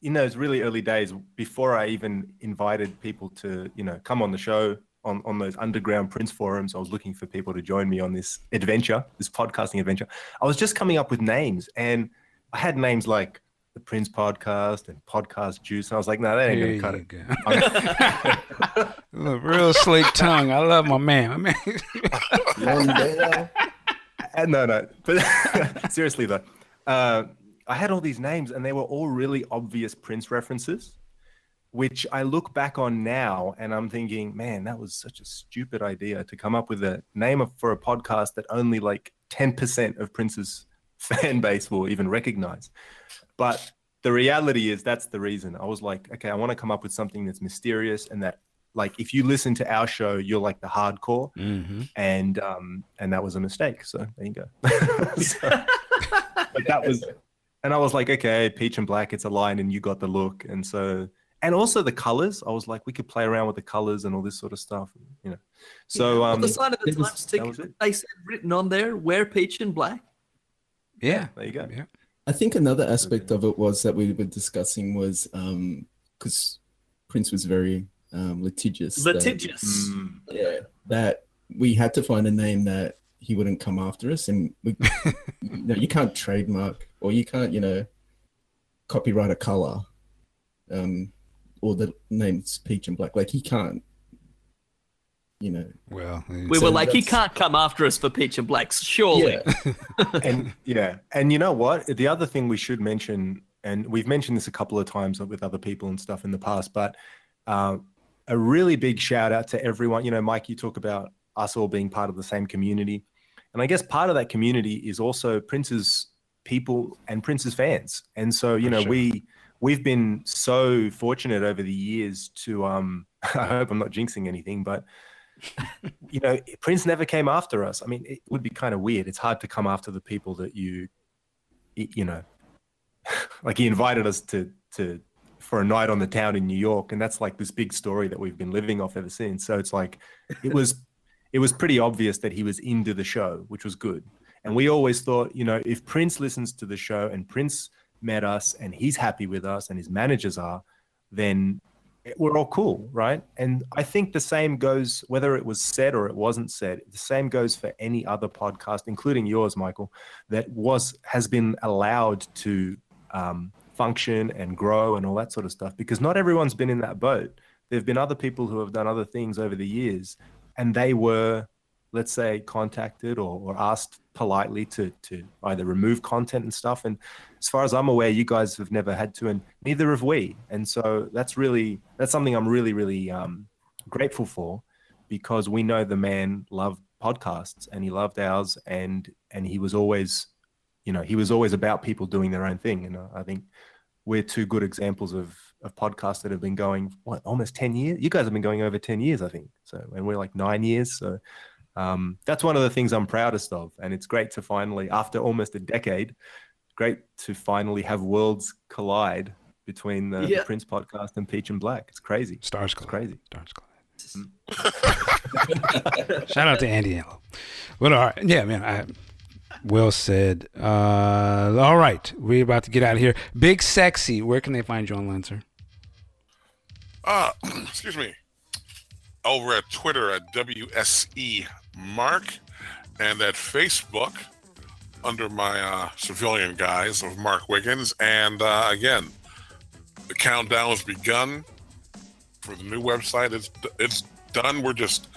in those really early days, before I even invited people to, you know, come on the show on on those underground Prince forums. I was looking for people to join me on this adventure, this podcasting adventure. I was just coming up with names, and I had names like the Prince Podcast and Podcast Juice, and I was like, no, that ain't Here gonna cut it. go. Look, real slick tongue. I love my man. My man. Londale. Uh, no, no. But seriously though, uh, I had all these names, and they were all really obvious Prince references, which I look back on now, and I'm thinking, man, that was such a stupid idea to come up with a name of, for a podcast that only like 10% of Prince's fan base will even recognize. But the reality is, that's the reason. I was like, okay, I want to come up with something that's mysterious and that. Like if you listen to our show, you're like the hardcore, hmm and um and that was a mistake so there you go So- but that was and i was like okay peach and black it's a line and you got the look and so and also the colors i was like we could play around with the colors and all this sort of stuff you know so on um the side of the it was- Times that was ticket, it. they said written on there, "Wear peach and black." Yeah. there you go Yeah. I think another aspect of it was that we were discussing was because Prince was very um, litigious. that- Litigious. Mm, yeah, that we had to find a name that he wouldn't come after us, and we, you know, you can't trademark or you can't, you know, copyright a color, um, or the name's peach and black. Like he can't, you know. Well, We So were like, "He can't come after us for peach and blacks, surely." Yeah, and yeah and you know what the other thing we should mention and we've mentioned this a couple of times with other people and stuff in the past but uh, a really big shout out to everyone you know mike you talk about us all being part of the same community and i guess part of that community is also prince's people and prince's fans and so you For know sure. we we've been so fortunate over the years to um i hope i'm not jinxing anything but you know, Prince never came after us. I mean, it would be kind of weird. It's hard to come after the people that you, you know, like he invited us to to for a night on the town in New York, and that's like this big story that we've been living off ever since. So it's like, it was, it was pretty obvious that he was into the show, which was good. And we always thought, you know, if Prince listens to the show and Prince met us and he's happy with us and his managers are, then we're all cool, right? And I think the same goes whether it was said or it wasn't said. The same goes for any other podcast, including yours, Michael, that was has been allowed to um, function and grow and all that sort of stuff. Because not everyone's been in that boat. There have been other people who have done other things over the years, and they were let's say, contacted or, or asked politely to to either remove content and stuff. And as far as I'm aware, you guys have never had to, and neither have we. And so that's really that's something I'm really really um, grateful for because we know the man loved podcasts and he loved ours, and and he was always, you know, he was always about people doing their own thing. And uh, I think we're two good examples of of podcasts that have been going what almost 10 years you guys have been going over 10 years i think so and we're like nine years so um, that's one of the things i'm proudest of and it's great to finally after almost a decade great to finally have worlds collide between the, Yeah. the prince podcast and peach and black it's crazy Stars it's collide. crazy Stars collide. Shout out to Andy Allo. Well, all right. Yeah, man. I, well said. Uh, all right. We're about to get out of here. Big Sexy. Where can they find you online, sir? Uh, excuse me. Over at Twitter at WSE Mark and at Facebook under my uh, civilian guise of Mark Wiggins. And uh, again, the countdown has begun for the new website. It's it's done. We're just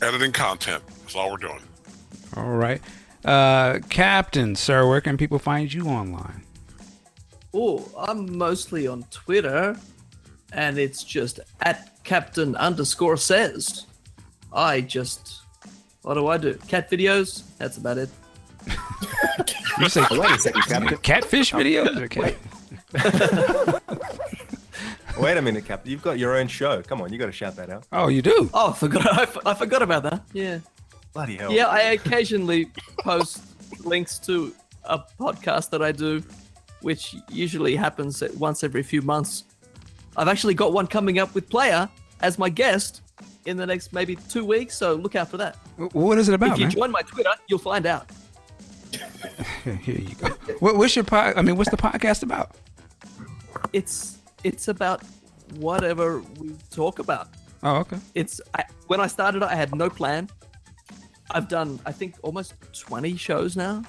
editing content. That's all we're doing. All right. Uh, Captain, sir, where can people find you online? Oh, I'm mostly on Twitter, and it's just at Captain underscore says. I just, what do I do? Cat videos? That's about it. You say Oh, wait a second captain catfish oh, videos? or cat- wait a minute captain you've got your own show come on you got to shout that out Oh, you do? Oh, I forgot. I, f- I forgot about that. Yeah. bloody hell Yeah, I occasionally post links to a podcast that I do, which usually happens at once every few months. I've actually got one coming up with Player as my guest in the next maybe two weeks, so look out for that. What is it about, if you man? join my Twitter, you'll find out. Here you go. What, what's your pod? I mean, what's the podcast about? It's it's about whatever we talk about. Oh, okay. It's I, when I started, I had no plan. I've done I think almost 20 shows now.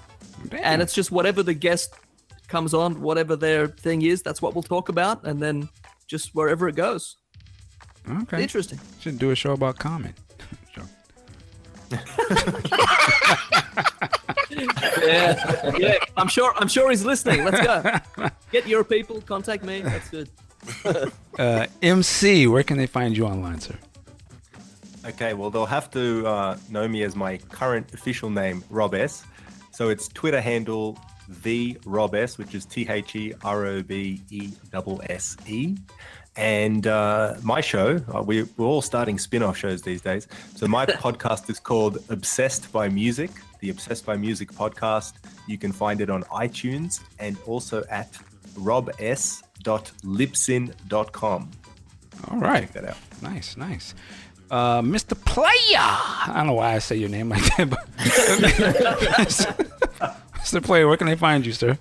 Damn. and it's just whatever the guest comes on, whatever their thing is, that's what we'll talk about, and then just wherever it goes. okay. Interesting. Should do a show about Common. Joke. Yeah, yeah. I'm sure. I'm sure he's listening. Let's go. Get your people. Contact me. That's good. Uh, MC, where can they find you online, sir? Okay, well, they'll have to uh, know me as my current official name, Rob S. So it's Twitter handle the Rob S, which is T H E R O B E S S E. And uh, my show, uh, we, we're all starting spin off shows these days. So my podcast is called Obsessed by Music, the Obsessed by Music podcast. You can find it on iTunes and also at robs.libsyn.com. All right. Check that out. Nice, nice. Uh, Mr. Player. I don't know why I say your name like that, but Mr. Player, where can they find you, sir?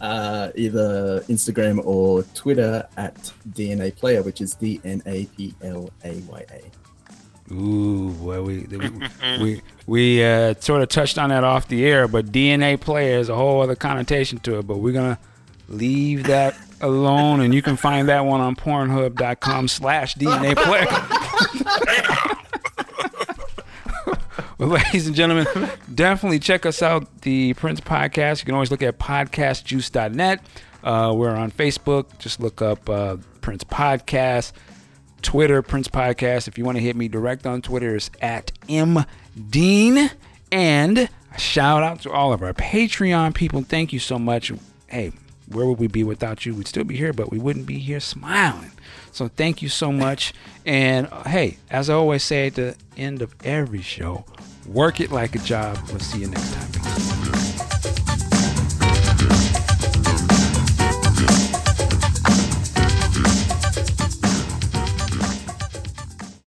Uh, either Instagram or Twitter at DNA Player, which is D N A P L A Y A. Ooh, well, we we we, we uh, sort of touched on that off the air, but DNA player is a whole other connotation to it. But we're gonna leave that alone, and you can find that one on Pornhub.com/slash DNA player. Well, ladies and gentlemen, definitely check us out, the Prince Podcast. You can always look at podcastjuice.net. Uh, we're on Facebook. Just look up uh, Prince Podcast. Twitter, Prince Podcast. If you want to hit me direct on Twitter, it's at mdean. And a shout out to all of our Patreon people. Thank you so much. Hey, where would we be without you? We'd still be here, but we wouldn't be here smiling. So thank you so much. And uh, hey, as I always say at the end of every show, Work it like a job. We'll see you next time.